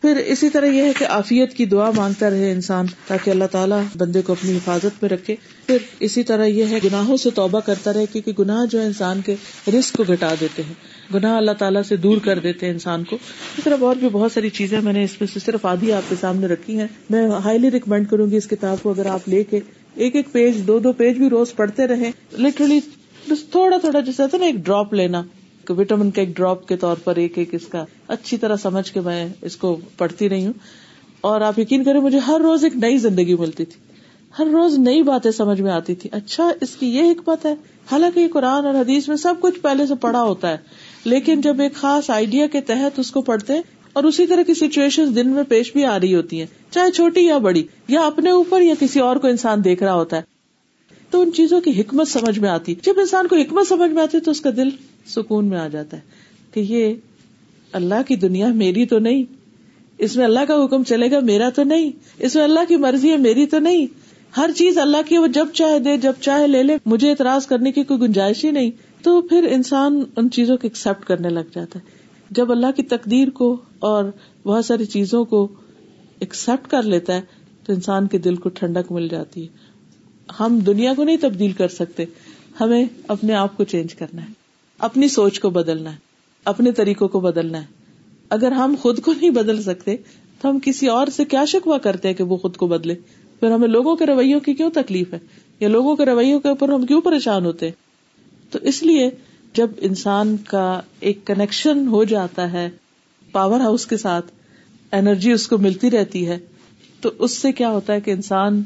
پھر اسی طرح یہ ہے کہ آفیت کی دعا مانگتا رہے انسان تاکہ اللہ تعالیٰ بندے کو اپنی حفاظت میں رکھے۔ پھر اسی طرح یہ ہے گناہوں سے توبہ کرتا رہے کیونکہ گناہ جو ہے انسان کے رسک کو گھٹا دیتے ہیں۔ گناہ اللہ تعالیٰ سے دور کر دیتے ہیں انسان کو۔ اس طرح اور بھی بہت ساری چیزیں میں نے اس میں سے صرف آدھی آپ کے سامنے رکھی ہیں۔ میں ہائیلی ریکمینڈ کروں گی اس کتاب کو اگر آپ لے کے ایک ایک پیج دو دو پیج بھی روز پڑھتے رہے لٹرلی بس تھوڑا تھوڑا جیسے نا ایک ڈراپ لینا وٹامن کا ایک ڈراپ کے طور پر ایک ایک اس کا اچھی طرح سمجھ کے میں اس کو پڑھتی رہی ہوں۔ اور آپ یقین کریں مجھے ہر روز ایک نئی زندگی ملتی تھی۔ ہر روز نئی باتیں سمجھ میں آتی تھی۔ اچھا اس کی یہ حکمت ہے۔ حالانکہ یہ قرآن اور حدیث میں سب کچھ پہلے سے پڑھا ہوتا ہے، لیکن جب ایک خاص آئیڈیا کے تحت اس کو پڑھتے ہیں اور اسی طرح کی سچویشن دن میں پیش بھی آ رہی ہوتی ہیں، چاہے چھوٹی یا بڑی، یا اپنے اوپر یا کسی اور کو انسان دیکھ رہا ہوتا ہے۔ تو ان چیزوں کی حکمت سمجھ میں آتی۔ جب انسان کو حکمت سمجھ میں آتی تو اس کا دل سکون میں آ جاتا ہے کہ یہ اللہ کی دنیا میری تو نہیں، اس میں اللہ کا حکم چلے گا میرا تو نہیں، اس میں اللہ کی مرضی ہے میری تو نہیں۔ ہر چیز اللہ کی وہ جب چاہے دے، جب چاہے لے لے، مجھے اعتراض کرنے کی کوئی گنجائش ہی نہیں۔ تو پھر انسان ان چیزوں کو ایکسپٹ کرنے لگ جاتا ہے۔ جب اللہ کی تقدیر کو اور بہت ساری چیزوں کو ایکسپٹ کر لیتا ہے تو انسان کے دل کو ٹھنڈک مل جاتی ہے۔ ہم دنیا کو نہیں تبدیل کر سکتے، ہمیں اپنے آپ کو چینج کرنا ہے، اپنی سوچ کو بدلنا ہے، اپنے طریقوں کو بدلنا ہے۔ اگر ہم خود کو نہیں بدل سکتے، تو ہم کسی اور سے کیا شکوا کرتے ہیں کہ وہ خود کو بدلے؟ پھر ہمیں لوگوں کے رویوں کی کیوں تکلیف ہے؟ یا لوگوں کے رویوں کے اوپر ہم کیوں پریشان ہوتے ہیں؟ تو اس لیے جب انسان کا ایک کنیکشن ہو جاتا ہے پاور ہاؤس کے ساتھ انرجی اس کو ملتی رہتی ہے، تو اس سے کیا ہوتا ہے کہ انسان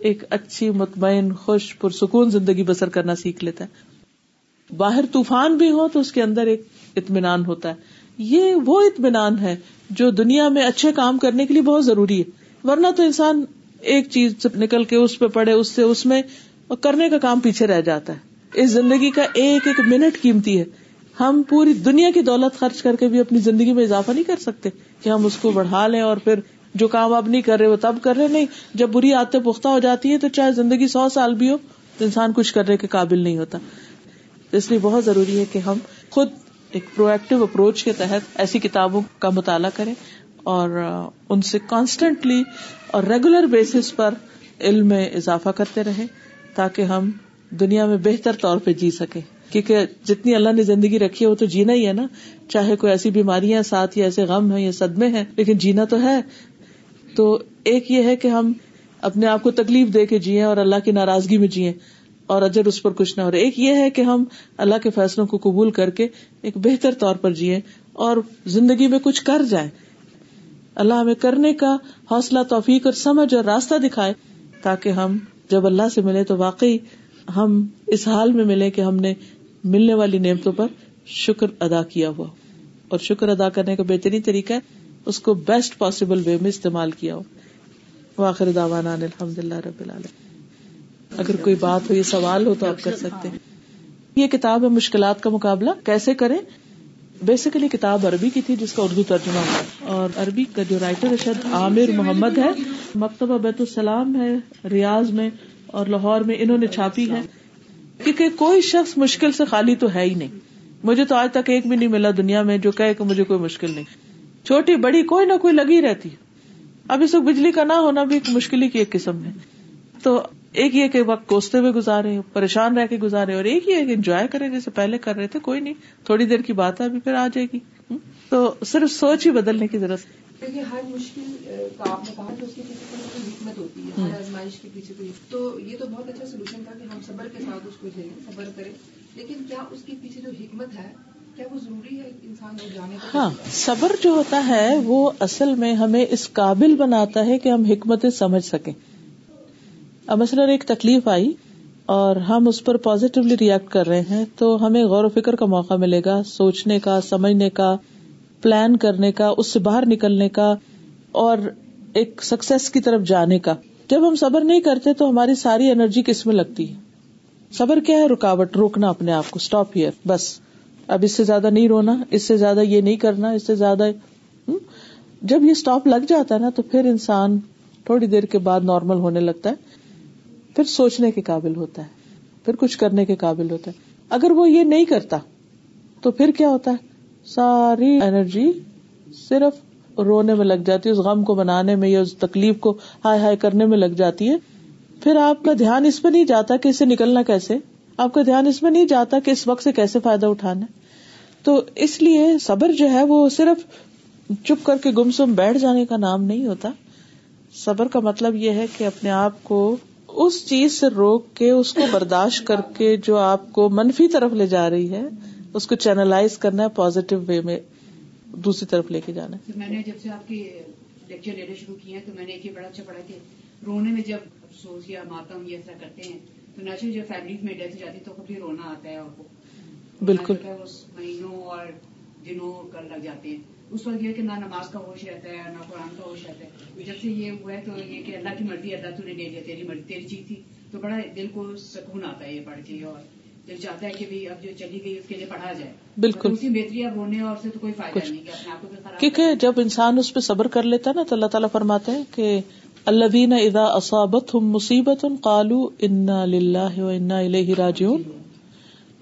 ایک اچھی، مطمئن، خوش، پرسکون زندگی بسر کرنا سیکھ لیتا ہے۔ باہر طوفان بھی ہو تو اس کے اندر ایک اطمینان ہوتا ہے۔ یہ وہ اطمینان ہے جو دنیا میں اچھے کام کرنے کے لیے بہت ضروری ہے۔ ورنہ تو انسان ایک چیز نکل کے اس پہ پڑے، اس سے اس میں کرنے کا کام پیچھے رہ جاتا ہے۔ اس زندگی کا ایک ایک منٹ قیمتی ہے۔ ہم پوری دنیا کی دولت خرچ کر کے بھی اپنی زندگی میں اضافہ نہیں کر سکتے کہ ہم اس کو بڑھا لیں اور پھر جو کام اب نہیں کر رہے وہ تب کر رہے نہیں، جب بری عادتیں پختہ ہو جاتی ہیں تو چاہے زندگی سو سال بھی ہو، تو انسان کچھ کرنے کے قابل نہیں ہوتا۔ اس لیے بہت ضروری ہے کہ ہم خود ایک پرو ایکٹیو اپروچ کے تحت ایسی کتابوں کا مطالعہ کریں اور ان سے کانسٹینٹلی اور ریگولر بیسس پر علم میں اضافہ کرتے رہے تاکہ ہم دنیا میں بہتر طور پہ جی سکیں۔ کیونکہ جتنی اللہ نے زندگی رکھی ہے، وہ تو جینا ہی ہے نا۔ چاہے کوئی ایسی بیماریاں، ساتھ یا ایسے غم ہیں یا صدمے ہیں، لیکن جینا تو ہے۔ تو ایک یہ ہے کہ ہم اپنے آپ کو تکلیف دے کے جیے اور اللہ کی ناراضگی میں جیے اور اجر اس پر کچھ نہ ہو رہا ایک یہ ہے کہ ہم اللہ کے فیصلوں کو قبول کر کے ایک بہتر طور پر جیے اور زندگی میں کچھ کر جائیں۔ اللہ ہمیں کرنے کا حوصلہ، توفیق اور سمجھ اور راستہ دکھائے تاکہ ہم جب اللہ سے ملے تو واقعی ہم اس حال میں ملے کہ ہم نے ملنے والی نعمتوں پر شکر ادا کیا ہوا۔ اور شکر ادا کرنے کا بہترین طریقہ ہے اس کو بیسٹ پاسبل وے میں استعمال کیا ہو۔ واخر داوانا الحمد اللہ رب العالمین۔ اگر کوئی بات ہو یہ سوال ہو تو آپ کر سکتے ہیں۔ یہ کتاب ہے مشکلات کا مقابلہ۔ کیسے کریں؟ بیسیکلی کتاب عربی کی تھی جس کا اردو ترجمہ ہوا۔ اور عربی کا جو رائٹر شاید عامر محمد ہے، مکتبہ بیت السلام ہے، ریاض میں اور لاہور میں انہوں نے چھاپی ہے۔ کیونکہ کوئی شخص مشکل سے خالی تو ہے ہی نہیں۔ مجھے تو آج تک ایک بھی نہیں ملا دنیا میں جو کہ مجھے کوئی مشکل نہیں۔ چھوٹی بڑی کوئی نہ کوئی لگی رہتی اب اس وقت بجلی کا نہ ہونا بھی ایک مشکل کی ایک قسم ہے۔ تو ایک یہ کہ وقت کوستے ہوئے گزارے، پریشان رہ کے گزارے اور ایک یہ کہ انجوائے کرے جیسے پہلے کر رہے تھے، کوئی نہیں۔ تھوڑی دیر کی بات ہے، ابھی پھر آ جائے گی۔ تو صرف سوچ ہی بدلنے کی ضرورت کیونکہ ہر مشکل کا آپ نے کہا کہ اس کے پیچھے کوئی کوئی حکمت ہوتی ہے، ہر آزمائش کے پیچھے کوئی۔ تو یہ تو بہت اچھا سولوشن تھا کہ ہم صبر کے ساتھ اس کو جھیلیں، صبر کریں۔ لیکن کیا اس کے پیچھے جو حکمت ہے ہاں صبر جو ہوتا ہے، وہ اصل میں ہمیں اس قابل بناتا ہے کہ ہم حکمتیں سمجھ سکیں۔ اب مثلاً ایک تکلیف آئی اور ہم اس پر پازیٹیولی ریئیکٹ کر رہے ہیں، تو ہمیں غور و فکر کا موقع ملے گا، سوچنے کا، سمجھنے کا پلان کرنے کا، اس سے باہر نکلنے کا اور ایک سکسیس کی طرف جانے کا۔ جب ہم صبر نہیں کرتے تو ہماری ساری انرجی کس میں لگتی ہے؟ صبر کیا ہے؟ رکاوٹ، روکنا اپنے آپ کو اسٹاپ ہیئر بس۔ اب اس سے زیادہ نہیں رونا، اس سے زیادہ یہ نہیں کرنا، اس سے زیادہ جب یہ اسٹاپ لگ جاتا ہے نا، تو پھر انسان تھوڑی دیر کے بعد نارمل ہونے لگتا ہے۔ پھر سوچنے کے قابل ہوتا ہے۔ پھر کچھ کرنے کے قابل ہوتا ہے۔ اگر وہ یہ نہیں کرتا، تو پھر کیا ہوتا ہے؟ ساری انرجی صرف رونے میں لگ جاتی ہے، اس غم کو بنانے میں یا اس تکلیف کو ہائے ہائے کرنے میں لگ جاتی ہے۔ پھر آپ کا دھیان اس پہ نہیں جاتا کہ اسے نکلنا کیسے؟ آپ کا دھیان اس میں نہیں جاتا کہ اس وقت سے کیسے فائدہ اٹھانا تو اس لیے صبر جو ہے وہ صرف چپ کر کے گمسم بیٹھ جانے کا نام نہیں ہوتا۔ صبر کا مطلب یہ ہے کہ اپنے آپ کو اس چیز سے روک کے اس کو برداشت کر کے جو آپ کو منفی طرف لے جا رہی ہے، اس کو چینلائز کرنا ہے پازیٹو وے میں دوسری طرف لے کے جانا ہے۔ میں نے جب سے آپ کی لیکچر لینا شروع کیے تو میں نے ایک بڑا اچھا پڑھا کہ رونے میں جب افسوس یا ماتم یہ ایسا کرتے ہیں، تو نیچرل جب فیملی میں ڈیتھ جاتی ہے تو کبھی رونا آتا ہے آپ کو بالکل۔ مہینوں اور دنوں کر لگ جاتے ہیں۔ اس وقت یہ کہ نہ نماز کا ہوش رہتا ہے نہ قرآن کا ہوش رہتا ہے۔ جب سے یہ ہوا ہے تو یہ کہ اللہ کی مرضی اللہ تو نے لے لیا تیری مرضی تیری چیز تھی۔ تو بڑا دل کو سکون آتا ہے یہ پڑھ کے اور دل چاہتا ہے کہ اب جو چلی گئی اس کے لیے پڑھا جائے۔ بالکل۔ اسی بہتری اب رونے اور سے تو کوئی فائدہ نہیں کہ اپنے آپ کو کیونکہ جب انسان اس پہ صبر کر لیتا ہے نا تو اللہ تعالیٰ فرماتے ہیں کہ اللہ ادا اصابت ہم مصیبت کالو انا للہ و انا راجعون۔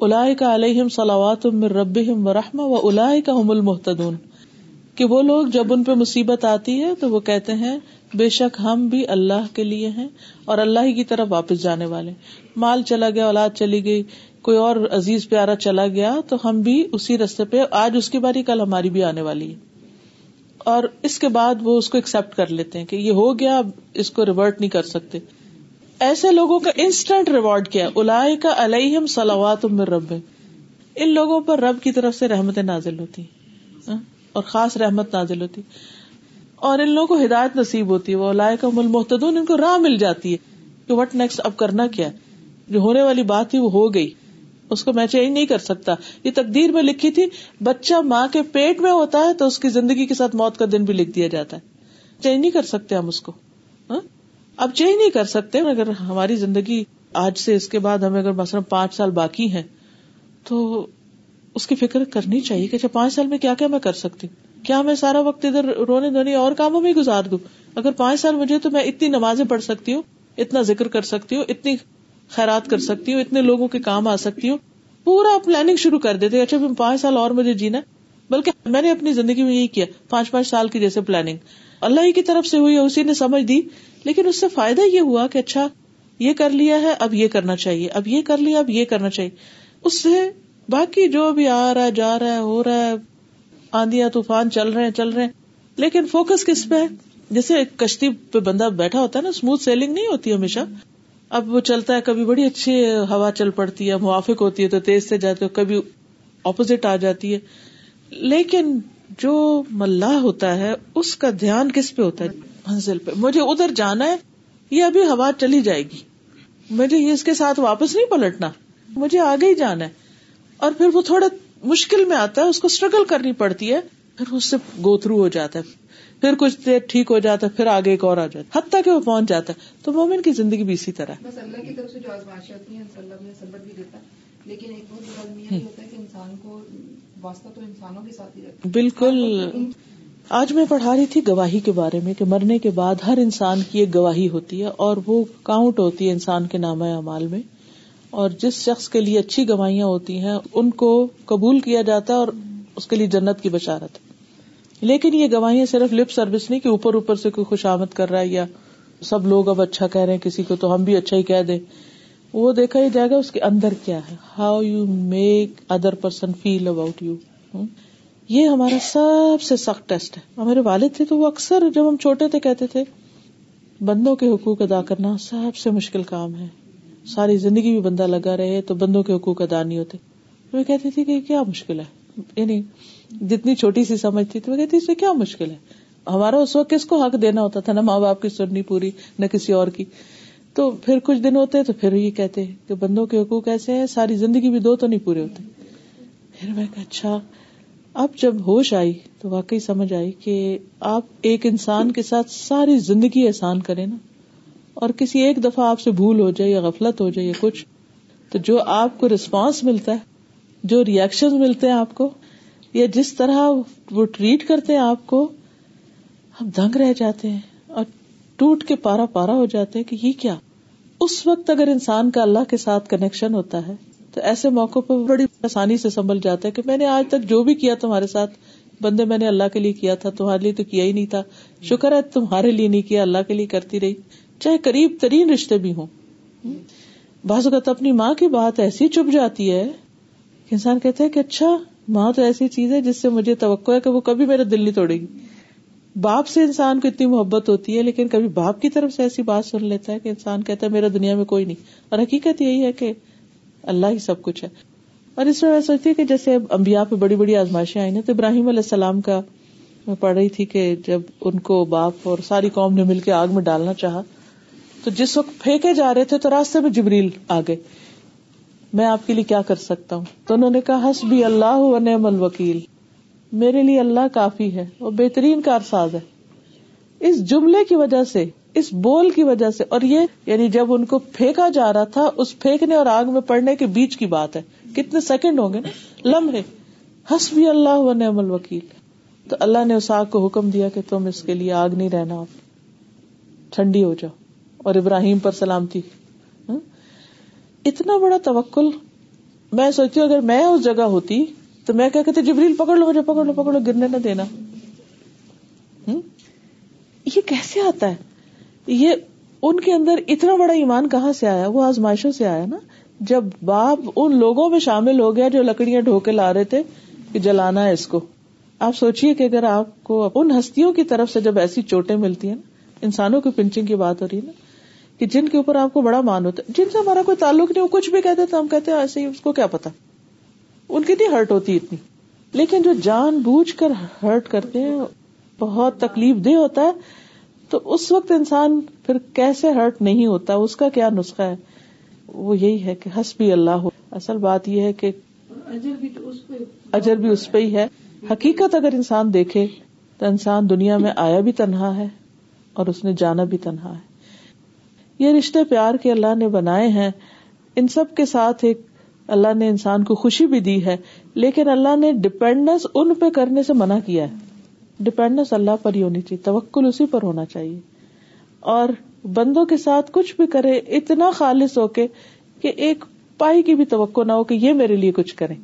الاح کا علیہم صلوات رب و رحم و الاح کا ہم المحتدون کہ وہ لوگ جب ان پہ مصیبت آتی ہے تو وہ کہتے ہیں، بے شک ہم بھی اللہ کے لیے ہیں اور اللہ ہی کی طرف واپس جانے والے۔ مال چلا گیا، اولاد چلی گئی، کوئی اور عزیز پیارا چلا گیا، تو ہم بھی اسی رستے پہ، آج اس کی باری کل ہماری بھی آنے والی ہے۔ اور اس کے بعد وہ اس کو ایکسپٹ کر لیتے ہیں کہ یہ ہو گیا، اب اس کو ریورٹ نہیں کر سکتے۔ ایسے لوگوں کا انسٹنٹ ریوارڈ کیا الا کا علیہم سلوات رب ان لوگوں پر رب کی طرف سے رحمت نازل ہوتی ہیں۔ ہاں؟ اور خاص رحمت نازل ہوتی اور ان لوگوں کو ہدایت نصیب ہوتی ہے۔ وہ لائے کا مل محتدون ان کو راہ مل جاتی ہے کہ وٹ نیکسٹ اب کرنا کیا جو ہونے والی بات تھی وہ ہو گئی۔ اس کو میں چینج نہیں کر سکتا۔ یہ تقدیر میں لکھی تھی، بچہ ماں کے پیٹ میں ہوتا ہے تو اس کی زندگی کے ساتھ موت کا دن بھی لکھ دیا جاتا ہے۔ چینج نہیں کر سکتے ہم اس کو۔ اب چینج نہیں کر سکتے اگر ہماری زندگی آج سے اس کے بعد ہمیں اگر مثلاً پانچ سال باقی ہیں، تو اس کی فکر کرنی چاہیے کہ اچھا پانچ سال میں کیا کیا میں کر سکتی؟ ہوں کیا میں سارا وقت ادھر رونے دھونے اور کاموں میں گزار دوں؟ اگر پانچ سال مجھے تو میں اتنی نمازیں پڑھ سکتی ہوں، اتنا ذکر کر سکتی ہوں، اتنی خیرات کر سکتی ہوں، اتنے لوگوں کے کام آ سکتی ہوں، پورا پلاننگ شروع کر دیتے اچھا پانچ سال اور مجھے جینا بلکہ میں نے اپنی زندگی میں یہی کیا، پانچ پانچ سال کی جیسے پلاننگ اللہ ہی کی طرف سے ہوئی اسی نے سمجھ دی لیکن اس سے فائدہ یہ ہوا کہ اچھا یہ کر لیا ہے، اب یہ کرنا چاہیے، اب یہ کر لیا، اب یہ کرنا چاہیے۔ اس سے باقی جو بھی آ رہا ہے، جا رہا ہے، ہو رہا ہے، آندیاں، طوفان چل رہے ہیں، چل رہے ہیں۔ لیکن فوکس کس پہ ہے؟ جیسے کشتی پہ بندہ بیٹھا ہوتا ہے نا اسموتھ سیلنگ نہیں ہوتی ہمیشہ۔ اب وہ چلتا ہے، کبھی بڑی اچھی ہوا چل پڑتی ہے، موافق ہوتی ہے تو تیز سے جاتے کبھی اپوزٹ آ جاتی ہے۔ لیکن جو ملا ہوتا ہے، اس کا دھیان کس پہ ہوتا ہے؟ منزل پہ۔ مجھے ادھر جانا ہے یہ ابھی ہوا چلی جائے گی۔ مجھے اس کے ساتھ واپس نہیں پلٹنا۔ مجھے آگے ہی جانا ہے۔ اور پھر وہ تھوڑا مشکل میں آتا ہے اس کو اسٹرگل کرنی پڑتی ہے۔ پھر اس سے گو تھرو ہو جاتا ہے۔ پھر کچھ دیر ٹھیک ہو جاتا ہے پھر آگے ایک اور آ جاتا ہے۔ حتیٰ کہ وہ پہنچ جاتا ہے۔ تو مومن کی زندگی بھی اسی طرح بس اللہ کی طرف سے جو آزمائشیں ہوتی ہیں اللہ صبر بھی دیتا لیکن ایک بہت بڑا ہوتا ہے کہ انسان کو واسطہ تو انسانوں کے ساتھ ہی رکھتا بالکل۔ آج میں پڑھا رہی تھی گواہی کے بارے میں کہ مرنے کے بعد ہر انسان کی ایک گواہی ہوتی ہے اور وہ کاؤنٹ ہوتی ہے انسان کے نام اعمال میں اور جس شخص کے لیے اچھی گواہیاں ہوتی ہیں، ان کو قبول کیا جاتا ہے اور اس کے لیے جنت کی بشارت لیکن یہ گواہیاں صرف لپ سروس نہیں کہ اوپر اوپر سے کوئی خوش آمد کر رہا ہے یا سب لوگ اب اچھا کہہ رہے ہیں، کسی کو تو ہم بھی اچھا ہی کہہ دیں۔ وہ دیکھا ہی جائے گا اس کے اندر کیا ہے۔ How you make other person feel about you یہ ہمارا سب سے سخت ٹیسٹ ہے۔ ہمارے والد تھے تو وہ اکثر جب ہم چھوٹے تھے کہتے تھے، بندوں کے حقوق ادا کرنا سب سے مشکل کام ہے۔ ساری زندگی بھی بندہ لگا رہے تو بندوں کے حقوق ادا نہیں ہوتے۔ وہ کہتی تھی کہ کیا مشکل ہے؟ یعنی جتنی چھوٹی سی سمجھ تھی وہ کہتی اس کیا مشکل ہے؟ ہمارا اس وقت کس کو حق دینا ہوتا تھا؟ نہ ماں باپ کی سننی پوری، نہ کسی اور کی۔ تو پھر کچھ دن ہوتے تو پھر یہ کہتے کہ بندوں کے حقوق ایسے ہیں، ساری زندگی بھی دو تو نہیں پورے ہوتے۔ پھر میں اچھا اب جب ہوش آئی تو واقعی سمجھ آئی کہ آپ ایک انسان کے ساتھ ساری زندگی احسان کریں نا، اور کسی ایک دفعہ آپ سے بھول ہو جائے یا غفلت ہو جائے یا کچھ، تو جو آپ کو ریسپانس ملتا ہے، جو ریئیکشن ملتے ہیں آپ کو، یا جس طرح وہ ٹریٹ کرتے ہیں آپ کو، ہم دنگ رہ جاتے ہیں اور ٹوٹ کے پارا پارا ہو جاتے ہیں کہ یہ کیا؟ اس وقت اگر انسان کا اللہ کے ساتھ کنیکشن ہوتا ہے تو ایسے موقع پہ بڑی آسانی سے سنبھل جاتا ہے کہ میں نے آج تک جو بھی کیا تمہارے ساتھ، بندے میں نے اللہ کے لیے کیا تھا، تمہارے لیے تو کیا ہی نہیں تھا۔ شکر ہے تمہارے لیے نہیں کیا، اللہ کے لیے کرتی رہی۔ چاہے قریب ترین رشتے بھی ہوں۔ بعض اوقات اپنی ماں کی بات ایسی چپ جاتی ہے کہ انسان کہتا ہے کہ اچھا ماں تو ایسی چیز ہے جس سے مجھے توقع ہے کہ وہ کبھی میرا دل نہیں توڑے گی۔ باپ سے انسان کو اتنی محبت ہوتی ہے، لیکن کبھی باپ کی طرف سے ایسی بات سن لیتا ہے کہ انسان کہتا ہے میرا دنیا میں کوئی نہیں۔ اور حقیقت یہی ہے کہ اللہ ہی سب کچھ ہے۔ اور اس میں میں سوچتی کہ جیسے امبیا پہ بڑی بڑی آزمائشیں آئی نا، تو ابراہیم علیہ السلام کا میں پڑھ رہی تھی کہ جب ان کو باپ اور ساری قوم نے مل کے آگ میں ڈالنا چاہا، تو جس وقت پھینکے جا رہے تھے تو راستے میں جبریل آ گئے۔ میں آپ کے لیے کیا کر سکتا ہوں؟ تو انہوں نے کہا ہس بھی اللہ و نعم الوکیل۔ میرے لیے اللہ کافی ہے وہ بہترین کارساز ہے۔ اس جملے کی وجہ سے اس بول کی وجہ سے اور یہ یعنی جب ان کو پھینکا جا رہا تھا، اس پھینکنے اور آگ میں پڑنے کے بیچ کی بات ہے۔ کتنے سیکنڈ ہوں گے نا؟ لمحے۔ ہس بھی اللہ و نعم الوکیل۔ تو اللہ نے اس آگ کو حکم دیا کہ تم اس کے لیے آگ نہیں رہنا۔ ٹھنڈی ہو جاؤ۔ اور ابراہیم پر سلامتی۔ ہاں؟ اتنا بڑا توکل۔ میں سوچتی ہوں، اگر میں اس جگہ ہوتی تو میں کیا کہتے جبریل، پکڑ لو مجھے، پکڑ لو پکڑ لو، گرنے نہ دینا۔ ہاں؟ یہ کیسے آتا ہے؟ یہ ان کے اندر اتنا بڑا ایمان کہاں سے آیا؟ وہ آزمائشوں سے آیا نا۔ جب باپ ان لوگوں میں شامل ہو گیا جو لکڑیاں ڈھوکے لا رہے تھے کہ جلانا ہے اس کو۔ آپ سوچیے کہ اگر آپ کو ان ہستیوں کی طرف سے جب ایسی چوٹیں ملتی ہیں نا، انسانوں کی پنچنگ کی بات ہو رہی ہے نا، کہ جن کے اوپر آپ کو بڑا مان ہوتا ہے، جن سے ہمارا کوئی تعلق نہیں، وہ کچھ بھی کہتے تو ہم کہتے ہیں، ایسے ہی اس کو کیا پتا؟ ان کی نہیں ہرٹ ہوتی اتنی۔ لیکن جو جان بوجھ کر ہرٹ کرتے ہیں، بہت تکلیف دہ ہوتا ہے تو اس وقت انسان پھر کیسے ہرٹ نہیں ہوتا؟ اس کا کیا نسخہ ہے؟ وہ یہی ہے کہ ہس بھی اللہ ہو اصل بات یہ ہے کہ اجر بھی اس پہ ہی ہے۔ حقیقت اگر انسان دیکھے تو انسان دنیا میں آیا بھی تنہا ہے اور اس نے جانا بھی تنہا ہے۔ یہ رشتے پیار کے اللہ نے بنائے ہیں۔ ان سب کے ساتھ ایک اللہ نے انسان کو خوشی بھی دی ہے لیکن اللہ نے ڈپینڈنس ان پہ کرنے سے منع کیا ہے۔ ڈپینڈنس اللہ پر ہی ہونی چاہیے، توکل اسی پر ہونا چاہیے۔ اور بندوں کے ساتھ کچھ بھی کرے، اتنا خالص ہو کے، کہ ایک پائی کی بھی توقع نہ ہو کہ یہ میرے لیے کچھ کرے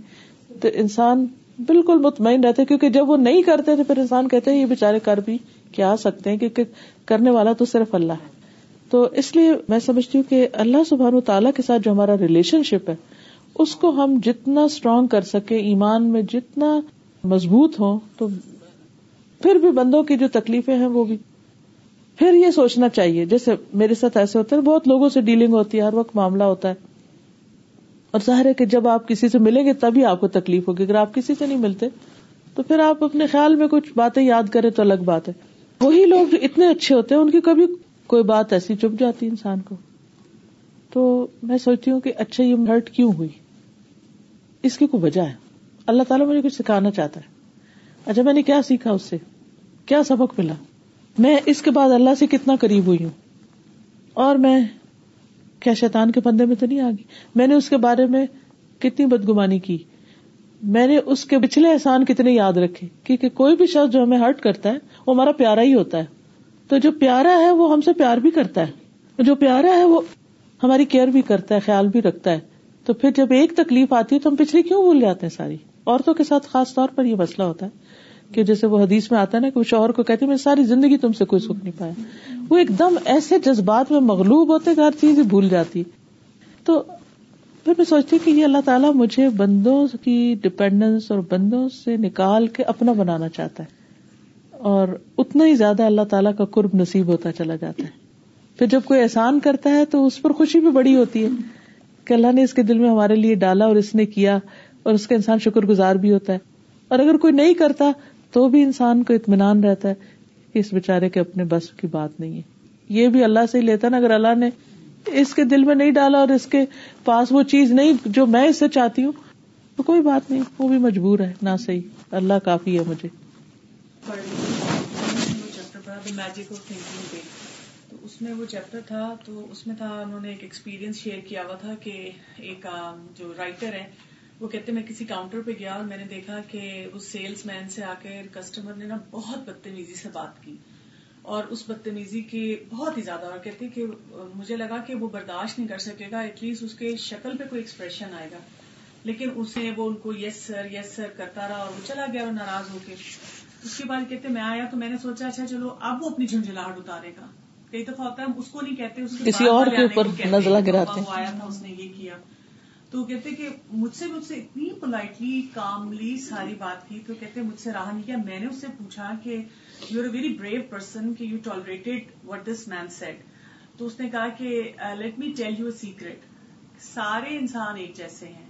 تو انسان بالکل مطمئن رہتے کیونکہ جب وہ نہیں کرتے تو پھر انسان کہتے ہیں یہ بےچارے کر بھی کیا سکتے ہیں؟ کیونکہ کرنے والا تو صرف اللہ ہے۔ تو اس لیے میں سمجھتی ہوں کہ اللہ سبحان تعالیٰ کے ساتھ جو ہمارا ریلیشن شپ ہے، اس کو ہم جتنا اسٹرانگ کر سکے ایمان میں جتنا مضبوط ہو تو پھر بھی بندوں کی جو تکلیفیں ہیں وہ بھی۔ پھر یہ سوچنا چاہیے، جیسے میرے ساتھ ایسے ہوتے ہیں بہت لوگوں سے ڈیلنگ ہوتی ہے، ہر وقت معاملہ ہوتا ہے۔ اور ظاہر ہے کہ جب آپ کسی سے ملیں گے تبھی آپ کو تکلیف ہوگی۔ اگر آپ کسی سے نہیں ملتے، تو پھر آپ اپنے خیال میں کچھ باتیں یاد کریں تو الگ بات ہے۔ وہی لوگ جو اتنے اچھے ہوتے ہیں، ان کی کبھی کوئی بات ایسی چپ جاتی انسان کو۔ تو میں سوچتی ہوں کہ اچھا یہ ہرٹ کیوں ہوئی؟ اس کی کوئی وجہ ہے؟ اللہ تعالیٰ مجھے کچھ سکھانا چاہتا ہے۔ اچھا میں نے کیا سیکھا اس سے؟ کیا سبق ملا؟ میں اس کے بعد اللہ سے کتنا قریب ہوئی ہوں؟ اور میں کیا شیطان کے پندے میں تو نہیں آ گئی؟ میں نے اس کے بارے میں کتنی بدگمانی کی؟ میں نے اس کے پچھلے احسان کتنے یاد رکھے؟ کیونکہ کوئی بھی شخص جو ہمیں ہرٹ کرتا ہے، وہ ہمارا پیارا ہی ہوتا ہے۔ تو جو پیارا ہے، وہ ہم سے پیار بھی کرتا ہے۔ جو پیارا ہے، وہ ہماری کیئر بھی کرتا ہے، خیال بھی رکھتا ہے۔ تو پھر جب ایک تکلیف آتی ہے، تو ہم پچھلی کیوں بھول جاتے ہیں ساری؟ عورتوں کے ساتھ خاص طور پر یہ مسئلہ ہوتا ہے۔ کہ جیسے وہ حدیث میں آتا ہے نا کہ وہ شوہر کو کہتے میں ساری زندگی تم سے کوئی سکھ نہیں پایا۔ وہ ایک دم ایسے جذبات میں مغلوب ہوتے کہ ہر چیز ہی بھول جاتی۔ تو پھر میں سوچتی کہ یہ اللہ تعالیٰ مجھے بندوں کی ڈپینڈنس اور بندوں سے نکال کے اپنا بنانا چاہتا ہے۔ اور اتنا ہی زیادہ اللہ تعالیٰ کا قرب نصیب ہوتا چلا جاتا ہے۔ پھر جب کوئی احسان کرتا ہے تو اس پر خوشی بھی بڑی ہوتی ہے کہ اللہ نے اس کے دل میں ہمارے لیے ڈالا اور اس نے کیا اور اس کا انسان شکر گزار بھی ہوتا ہے۔ اور اگر کوئی نہیں کرتا تو بھی انسان کو اطمینان رہتا ہے کہ اس بےچارے کے اپنے بس کی بات نہیں ہے۔ یہ بھی اللہ سے ہی لیتا نا، اگر اللہ نے اس کے دل میں نہیں ڈالا اور اس کے پاس وہ چیز نہیں جو میں اس سے چاہتی ہوں، تو کوئی بات نہیں، وہ بھی مجبور ہے، نہ صحیح۔ اللہ کافی ہے مجھے۔ میجک آف تھنکنگ پہ تو اس میں وہ چیپٹر تھا، تو اس میں تھا، انہوں نے ایک ایکسپیرینس شیئر کیا ہوا تھا کہ ایک جو رائٹر ہے وہ کہتے میں کسی کاؤنٹر پہ گیا اور میں نے دیکھا کہ اس سیلس مین سے آ کے کسٹمر نے نا بہت بدتمیزی سے بات کی اور اس بدتمیزی کی بہت ہی زیادہ اور کہتے کہ مجھے لگا کہ وہ برداشت نہیں کر سکے گا ایٹ لیسٹ اس کے شکل پہ کوئی ایکسپریشن آئے گا۔ لیکن اسے وہ ان کو یس سر یس سر کرتا رہا اور وہ چلا گیا اور ناراض ہو کے۔ اس کے بعد کہتے میں آیا تو میں نے سوچا اچھا چلو اب وہ اپنی جھنجھلاہٹ اتارے گا۔ کئی دفعہ ہوتا ہے اس کو نہیں کہتے اس کسی اور کے اوپر نزلہ گراتے آیا تھا اس نے یہ کیا۔ تو کہتے کہ مجھ سے مجھ سے اتنی پولائٹلی کاملی ساری بات کی تو کہتے مجھ سے رہا نہیں کیا۔ میں نے اس سے پوچھا کہ you are a very brave person کہ you tolerated what this man said تو اس نے کہا کہ let me tell you a secret سارے انسان ایک جیسے ہیں۔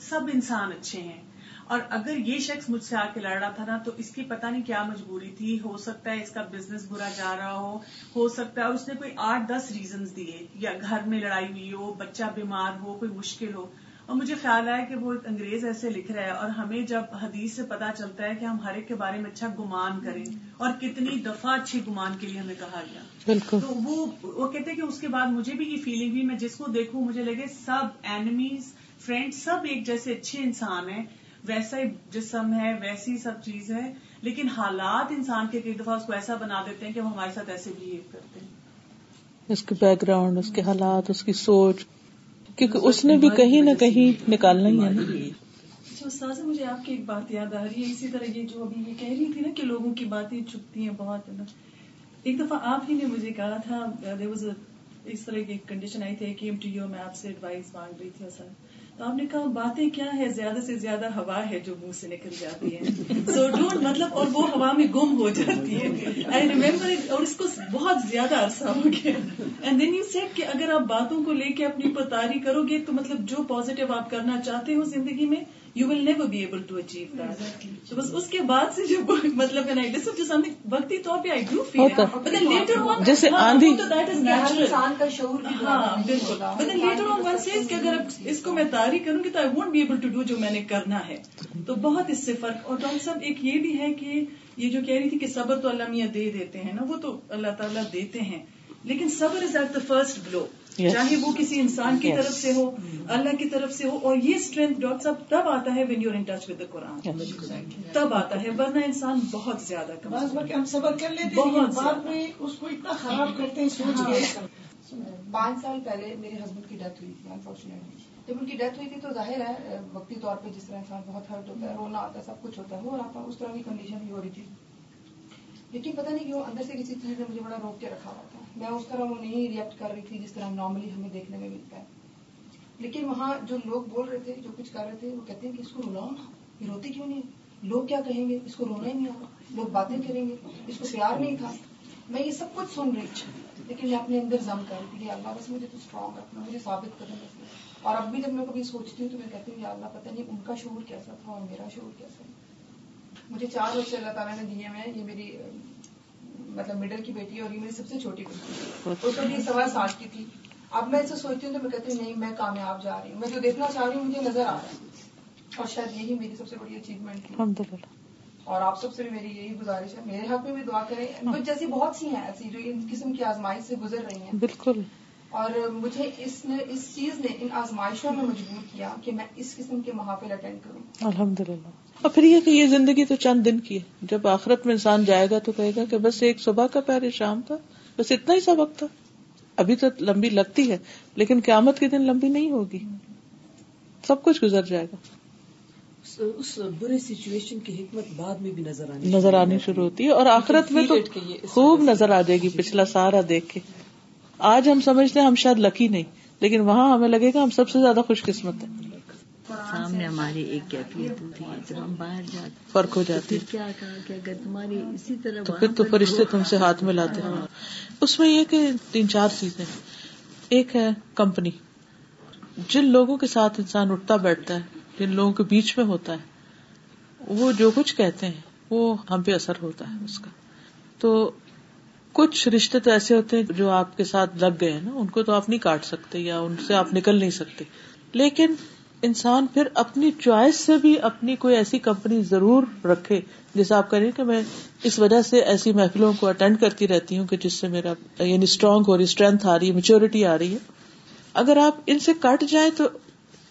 سب انسان اچھے ہیں۔ اور اگر یہ شخص مجھ سے آ کے لڑ رہا تھا نا تو اس کی پتہ نہیں کیا مجبوری تھی۔ ہو سکتا ہے اس کا بزنس برا جا رہا ہو ہو سکتا ہے اور اس نے کوئی آٹھ دس ریزنز دیے یا گھر میں لڑائی ہوئی ہو بچہ بیمار ہو کوئی مشکل ہو۔ اور مجھے خیال آیا کہ وہ انگریز ایسے لکھ رہا ہے اور ہمیں جب حدیث سے پتا چلتا ہے کہ ہم ہر ایک کے بارے میں اچھا گمان کریں اور کتنی دفعہ اچھی گمان کے لیے ہمیں کہا گیا۔ بالکل۔ تو وہ وہ کہتے کہ اس کے بعد مجھے بھی یہ فیلنگ ہوئی میں جس کو دیکھوں مجھے لگے سب اینمیز فرینڈ سب ایک جیسے اچھے انسان ہیں۔ ویسا ہی جسم ہے ویسی سب چیز ہے۔ لیکن حالات انسان کے کئی دفعہ اس کو ایسا بنا دیتے ہیں کہ وہ ہمارے ساتھ ایسے بہیو کرتے ہیں۔ اس کے بیک گراؤنڈ اس کے حالات اس کی سوچ۔ کیونکہ اس نے بھی کہیں نہ کہیں نکالنا ہی ہے نا۔ اچھا مجھے آپ کی ایک بات یاد آ رہی ہے۔ اسی طرح یہ جو ابھی یہ کہہ رہی تھی نا کہ لوگوں کی باتیں چھپتی ہیں بہت ہے نا۔ ایک دفعہ آپ ہی نے مجھے کہا تھا اس طرح کی کنڈیشن آئی تھی یو میں آپ سے ایڈوائس مانگ رہی تھی اصل۔ تو آپ نے کہا باتیں کیا ہے زیادہ سے زیادہ ہوا ہے جو منہ سے نکل جاتی ہے سو ڈونٹ مطلب اور وہ ہوا میں گم ہو جاتی ہے آئی ریمبر اور اس کو بہت زیادہ عرصہ ہو گیا۔ اینڈ دین یو سیٹ کہ اگر آپ باتوں کو لے کے اپنی پتاری کرو گے تو مطلب جو پازیٹیو آپ کرنا چاہتے ہو زندگی میں you will never be able to achieve that بس اس کے بعد سے جو مطلب وقتی طور پہ آئی ڈو فیل جیسے آندھی ہاں بالکل لیٹر آن ون سیز کہ اگر اس کو میں تاری کروں گی تو I won't be able to do جو میں نے کرنا ہے تو بہت اس سے فرق اور ڈاکٹر صاحب ایک یہ بھی ہے کہ یہ جو کہہ رہی تھی کہ صبر تو اللہ میاں دے دیتے ہیں نا وہ تو اللہ تعالیٰ دیتے ہیں لیکن صبر از ایٹ دا فرسٹ بلو چاہے وہ کسی انسان کی طرف سے ہو اللہ کی طرف سے ہو اور یہ اسٹرینتھ ڈاکٹر صاحب تب آتا ہے when you're in touch with قرآن تب آتا ہے ورنہ انسان بہت زیادہ ہم صبر کر لیتے ہیں بعد میں اس کو اتنا خراب کرتے ہیں سوچ کے۔ پانچ سال پہلے میرے ہسبینڈ کی ڈیتھ ہوئی تھی انفارچونیٹلی جب ان کی ڈیتھ ہوئی تھی تو ظاہر ہے وقتی طور پہ جس طرح انسان بہت ہرٹ ہوتا ہے رونا آتا ہے سب کچھ ہوتا ہے وہ رہا تھا اس طرح کی کنڈیشن بھی ہو رہی تھی۔ لیکن پتہ نہیں کیوں اندر سے کسی چیز نے مجھے بڑا روک کے رکھا ہوا تھا۔ میں اس طرح وہ نہیں ریئیکٹ کر رہی تھی جس طرح نارملی ہمیں دیکھنے میں ملتا ہے۔ لیکن وہاں جو لوگ بول رہے تھے، جو کچھ کر رہے تھے، وہ کہتے ہیں کہ اس کو رلاؤ نا یہ روتی کیوں نہیں لوگ کیا کہیں گے؟ اس کو رونا ہی نہیں ہوگا۔ لوگ باتیں کریں گے۔ اس کو پیار نہیں تھا۔ میں یہ سب کچھ سن رہی تھی۔ لیکن میں اپنے اندر زم کر رہی تھی اللہ، بس مجھے تو اسٹرانگ رکھنا، مجھے ثابت کرنا اور اب بھی جب میں کبھی سوچتی ہوں تو میں کہتی ہوں، یا اللہ، پتہ نہیں ان کا شعور کیسا تھا اور میرا شعور کیسا مجھے چار بچے اللہ تعالیٰ نے دیے میں یہ میری مطلب مڈل کی بیٹی اور یہ میری سب سے چھوٹی بیٹی وہ تو یہ سوا سال کی تھی۔ اب میں اسے سوچتی ہوں تو میں کہتی ہوں نہیں میں کامیاب جا رہی ہوں۔ میں جو دیکھنا چاہ رہی ہوں مجھے نظر آ رہا ہے۔ اور شاید یہی میری سب سے بڑی اچیومنٹ تھی۔ اور آپ سب سے بھی میری یہی گزارش ہے۔ میرے حق میں بھی دعا کریں۔ جیسی بہت سی ہیں ایسی جو ان قسم کی آزمائش سے گزر رہی ہیں۔ بالکل۔ اور مجھے اس نے اس چیز نے ان آزمائشوں میں مجبور کیا کہ میں اس قسم کے محافل اٹینڈ کروں۔ الحمد للہ اور پھر یہ کہ یہ زندگی تو چند دن کی ہے۔ جب آخرت میں انسان جائے گا تو کہے گا کہ بس ایک صبح کا پہلے شام تھا بس اتنا ہی وقت تھا۔ ابھی تو لمبی لگتی ہے لیکن قیامت کے دن لمبی نہیں ہوگی۔ سب کچھ گزر جائے گا۔ اس برے سچویشن کی حکمت بعد میں بھی نظر آنی نظر آنی شروع ہوتی ہے اور آخرت میں تو خوب نظر آ جائے گی پچھلا سارا دیکھ کے۔ آج ہم سمجھتے ہیں ہم شاید لکی نہیں لیکن وہاں ہمیں لگے گا ہم سب سے زیادہ خوش قسمت ہیں۔ سامنے ہماری ایک کیفیت ہوتی ہے جب ہم باہر جاتے فرق ہو جاتی کیا کہا کہ اگر تمہاری اسی طرح تو پھر تو فرشتے تم سے ہاتھ میں لاتے ہیں۔ اس میں یہ کہ تین چار چیزیں ایک ہے کمپنی۔ جن لوگوں کے ساتھ انسان اٹھتا بیٹھتا ہے جن لوگوں کے بیچ میں ہوتا ہے وہ جو کچھ کہتے ہیں وہ ہم پہ اثر ہوتا ہے اس کا۔ تو کچھ رشتے تو ایسے ہوتے ہیں جو آپ کے ساتھ لگ گئے ہیں نا ان کو تو آپ نہیں کاٹ سکتے یا ان سے آپ نکل نہیں سکتے۔ لیکن انسان پھر اپنی چوائس سے بھی اپنی کوئی ایسی کمپنی ضرور رکھے۔ جیسے آپ کریں کہ میں اس وجہ سے ایسی محفلوں کو اٹینڈ کرتی رہتی ہوں کہ جس سے میرا یعنی اسٹرانگ ہو رہی اسٹرینتھ آ رہی ہے میچورٹی آ رہی ہے۔ اگر آپ ان سے کٹ جائیں تو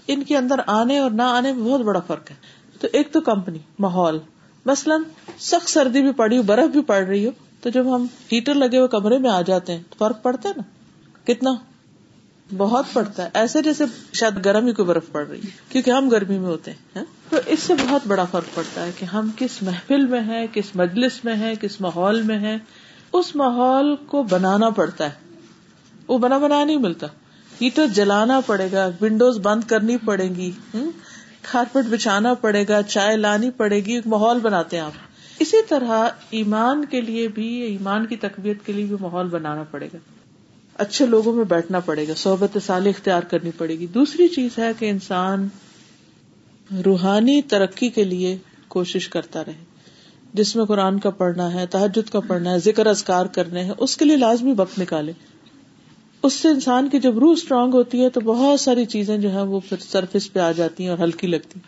ان کے اندر آنے اور نہ آنے میں بہت بڑا فرق ہے۔ تو ایک تو کمپنی، ماحول۔ مثلاً سخت سردی بھی پڑی ہو برف بھی پڑ رہی ہو، تو جب ہم ہیٹر لگے ہوئے کمرے میں آ جاتے ہیں، تو فرق پڑتا ہے نا؟ کتنا؟ بہت پڑتا ہے۔ ایسے جیسے شاید گرم ہی کوئی برف پڑ رہی ہے، کیونکہ ہم گرمی میں ہوتے ہیں ہاں؟ تو اس سے بہت بڑا فرق پڑتا ہے کہ ہم کس محفل میں ہیں، کس مجلس میں ہیں، کس ماحول میں ہیں۔ اس ماحول کو بنانا پڑتا ہے۔ وہ بنا بنا نہیں ملتا۔ ہیٹر جلانا پڑے گا، ونڈوز بند کرنی پڑے گی کارپیٹ بچھانا پڑے گا، چائے لانی پڑے گی، ایک ماحول بناتے ہیں آپ۔ اسی طرح ایمان کے لیے بھی، ایمان کی تقویت کے لیے بھی ماحول بنانا پڑے گا۔ اچھے لوگوں میں بیٹھنا پڑے گا، صحبت سال اختیار کرنی پڑے گی۔ دوسری چیز ہے کہ انسان روحانی ترقی کے لیے کوشش کرتا رہے۔ جس میں قرآن کا پڑھنا ہے تحجد کا پڑھنا ہے، ذکر ازکار کرنے ہیں، اس کے لیے لازمی وقت نکالے۔ اس سے انسان کی جب روح اسٹرانگ ہوتی ہے تو بہت ساری چیزیں جو ہے وہ پھر سرفس پہ آ جاتی ہیں اور ہلکی لگتی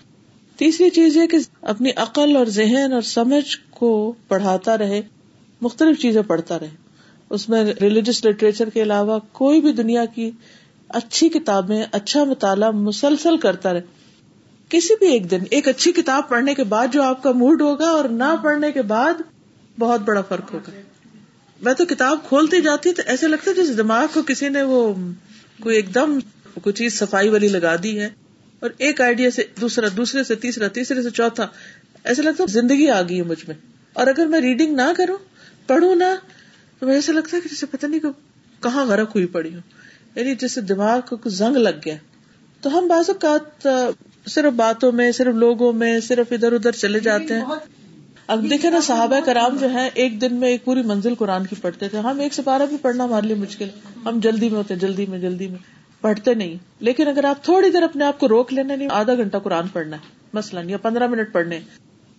تیسری چیز یہ کہ اپنی عقل اور ذہن اور سمجھ کو پڑھاتا رہے، مختلف چیزیں پڑھتا رہے۔ اس میں ریلیجس لٹریچر کے علاوہ کوئی بھی دنیا کی اچھی کتابیں اچھا مطالعہ مسلسل کرتا رہے۔ کسی بھی ایک دن، ایک اچھی کتاب پڑھنے کے بعد جو آپ کا موڈ ہوگا اور نہ پڑھنے کے بعد بہت بڑا فرق ہوگا۔ میں تو کتاب کھولتی جاتی تو ایسے لگتا ہے جیسے دماغ کو کسی نے وہ کوئی ایک دم کوئی چیز صفائی والی لگا دی ہے اور ایک آئیڈیا سے دوسرا، دوسرے سے تیسرا، تیسرے سے چوتھا ایسا لگتا ہے زندگی آ گئی ہے مجھ میں۔ اور اگر میں ریڈنگ نہ کروں، پڑھوں نہ تو مجھے ایسا لگتا ہے کہ جیسے پتہ نہیں کہ کہاں غرق ہوئی پڑی ہوں۔ یعنی جیسے دماغ کو زنگ لگ گیا۔ تو ہم بعض اوقات صرف باتوں میں صرف لوگوں میں صرف ادھر ادھر چلے جاتے ہیں۔ اب دیکھے نا صحابہ کرام جو ہے ایک دن میں ایک پوری منزل قرآن کی پڑھتے تھے۔ ہم ایک سپارہ بھی پڑھنا ہمارے لیے مشکل ہم جلدی میں ہوتے جلدی میں جلدی میں۔ پڑھتے نہیں۔ لیکن اگر آپ تھوڑی دیر اپنے آپ کو روک لینا نہیں آدھا گھنٹہ قرآن پڑھنا ہے مثلاً یا پندرہ منٹ پڑھنے۔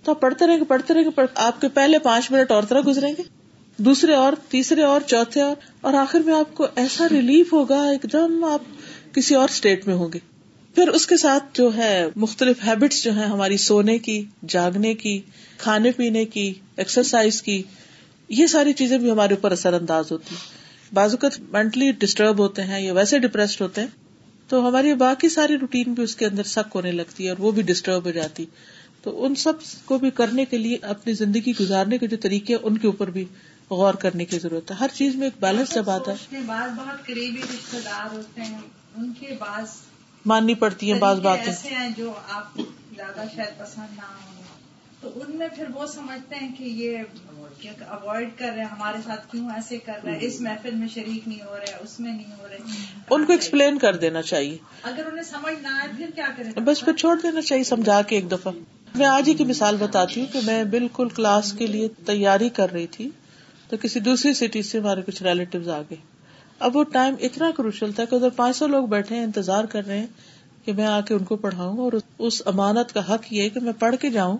تو آپ پڑھتے رہیں گے پڑھتے رہیں گے آپ کے پہلے پانچ منٹ اور طرح گزریں گے۔ دوسرے اور، تیسرے اور، چوتھے اور اور آخر میں آپ کو ایسا ریلیف ہوگا، ایک دم آپ کسی اور اسٹیٹ میں ہوں گے۔ پھر اس کے ساتھ جو ہے، مختلف ہیبٹس جو ہے ہماری سونے کی، جاگنے کی، کھانے پینے کی ایکسرسائز کی، یہ ساری چیزیں بھی ہمارے اوپر اثر انداز ہوتی بعض اوقات مینٹلی ڈسٹرب ہوتے ہیں یا ویسے ڈپریسڈ ہوتے ہیں، تو ہماری باقی ساری روٹین بھی اس کے اندر سک ہونے لگتی ہے اور وہ بھی ڈسٹرب ہو جاتی۔ تو ان سب کو بھی کرنے کے لیے، اپنی زندگی گزارنے کے جو طریقے ان کے اوپر بھی غور کرنے کی ضرورت ہے۔ ہر چیز میں ایک بیلنس جب آتا ہے۔ بعض بہت قریبی رشتے دار ہوتے ہیں ان کے بعض ماننی پڑتی ہیں بعض باتیں۔ ایسے ہیں جو آپ کو زیادہ شاید پسند نہ ہو تو ان میں پھر وہ سمجھتے ہیں کہ یہ اوائڈ کر رہے ہیں ہمارے ساتھ کیوں ایسے کر رہے ہیں؟ اس محفل میں شریک نہیں ہو رہے اس میں نہیں ہو رہے۔ ان کو ایکسپلین کر دینا چاہیے۔ اگر انہیں سمجھ نہ آئے پھر کیا کریں؟ بس پھر چھوڑ دینا چاہیے سمجھا کے ایک دفعہ۔ میں آج ہی کی مثال بتاتی ہوں کہ میں بالکل کلاس کے لیے تیاری کر رہی تھی۔ تو کسی دوسری سٹی سے ہمارے کچھ ریلیٹیوز آ گئے۔ اب وہ ٹائم اتنا کروشل تھا کہ ادھر پانچ سو لوگ بیٹھے ہیں، انتظار کر رہے ہیں کہ میں آ کے ان کو پڑھاؤں اور اس امانت کا حق یہ ہے کہ میں پڑھ کے جاؤں،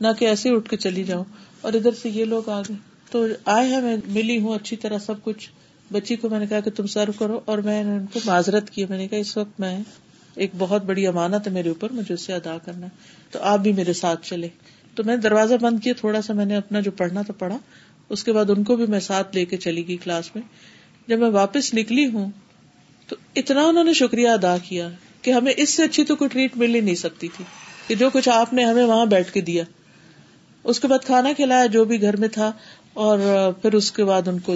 نہ کہ ایسے اٹھ کے چلی جاؤں۔ اور ادھر سے یہ لوگ آ گئے۔ تو آئے ہیں، میں ملی ہوں اچھی طرح سب کچھ۔ بچی کو میں نے کہا کہ تم سرو کرو اور میں نے ان کو معذرت کی۔ میں نے کہا، اس وقت میں ایک بہت بڑی امانت ہے میرے اوپر، مجھے اسے ادا کرنا ہے۔ تو آپ بھی میرے ساتھ چلے۔ تو میں دروازہ بند کیا، تھوڑا سا میں نے اپنا جو پڑھنا تھا پڑھا۔ اس کے بعد ان کو بھی میں ساتھ لے کے چلی گئی کلاس میں۔ جب میں واپس نکلی ہوں، تو اتنا انہوں نے شکریہ ادا کیا کہ ہمیں اس سے اچھی تو کوئی ٹریٹ مل ہی نہیں سکتی تھی کہ جو کچھ آپ نے ہمیں وہاں بیٹھ کے دیا۔ اس کے بعد کھانا کھلایا، جو بھی گھر میں تھا، اور پھر اس کے بعد ان کو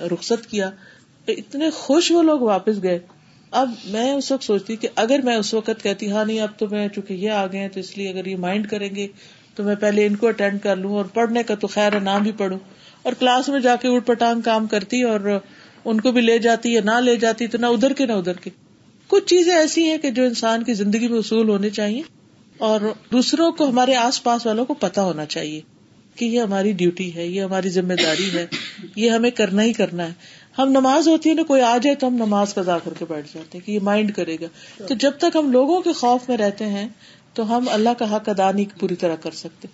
رخصت کیا۔ اتنے خوش وہ لوگ واپس گئے۔ اب میں اس وقت سوچتی کہ اگر میں اس وقت کہتی ہاں نہیں، اب تو میں چونکہ یہ آ گئے تو اس لیے اگر یہ مائنڈ کریں گے، تو میں پہلے ان کو اٹینڈ کر لوں اور پڑھنے کا تو خیر ہے بھی پڑھوں۔ اور کلاس میں جا کے اٹھ پٹانگ کام کرتی اور ان کو بھی لے جاتی یا نہ لے جاتی تو نہ ادھر کے نہ ادھر کے۔ کچھ چیزیں ایسی ہیں کہ جو انسان کی زندگی میں اصول ہونے چاہیے اور دوسروں کو ہمارے آس پاس والوں کو پتا ہونا چاہیے کہ یہ ہماری ڈیوٹی ہے، یہ ہماری ذمہ داری ہے، یہ ہمیں کرنا ہی کرنا ہے۔ ہم نماز ہوتی ہے نا، کوئی آ جائے تو ہم نماز قضا کر کے بیٹھ جاتے ہیں کہ یہ مائنڈ کرے گا۔ تو جب تک ہم لوگوں کے خوف میں رہتے ہیں تو ہم اللہ کا حق ادا نہیں پوری طرح کر سکتے۔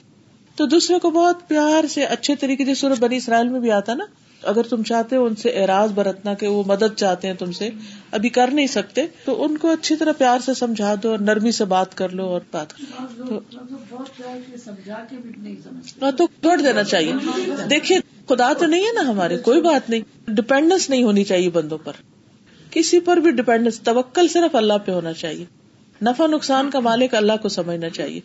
تو دوسرے کو بہت پیار سے اچھے طریقے سے سورج بنی اسرائیل میں بھی آتا نا، اگر تم چاہتے ہو ان سے اعراض برتنا کہ وہ مدد چاہتے ہیں تم سے، ابھی کر نہیں سکتے، تو ان کو اچھی طرح پیار سے سمجھا دو اور نرمی سے بات کر لو اور بات تو ہاں، تو چھوڑ دینا چاہیے۔ دیکھیے، خدا تو نہیں ہے نا ہمارے، کوئی بات نہیں۔ ڈپینڈنس نہیں ہونی چاہیے بندوں پر۔ کسی پر بھی ڈپینڈنس توکل صرف اللہ پہ ہونا چاہیے۔ نفع نقصان کا مالک اللہ کو سمجھنا چاہیے۔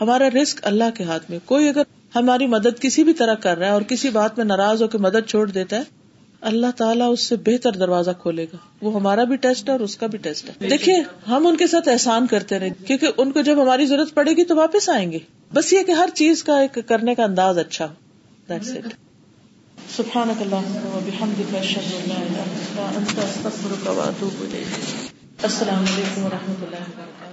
ہمارا رسک اللہ کے ہاتھ میں۔ کوئی اگر ہماری مدد کسی بھی طرح کر رہا ہے اور کسی بات میں ناراض ہو کے مدد چھوڑ دیتا ہے، اللہ تعالیٰ اس سے بہتر دروازہ کھولے گا۔ وہ ہمارا بھی ٹیسٹ ہے اور اس کا بھی ٹیسٹ ہے۔ دیکھیے، ہم ان کے ساتھ احسان کرتے رہے۔ کیونکہ ان کو جب ہماری ضرورت پڑے گی تو واپس آئیں گے۔ بس یہ کہ ہر چیز کا ایک کرنے کا انداز اچھا ہو۔ سبحان السلام علیکم و رحمۃ اللہ وبرکاتہ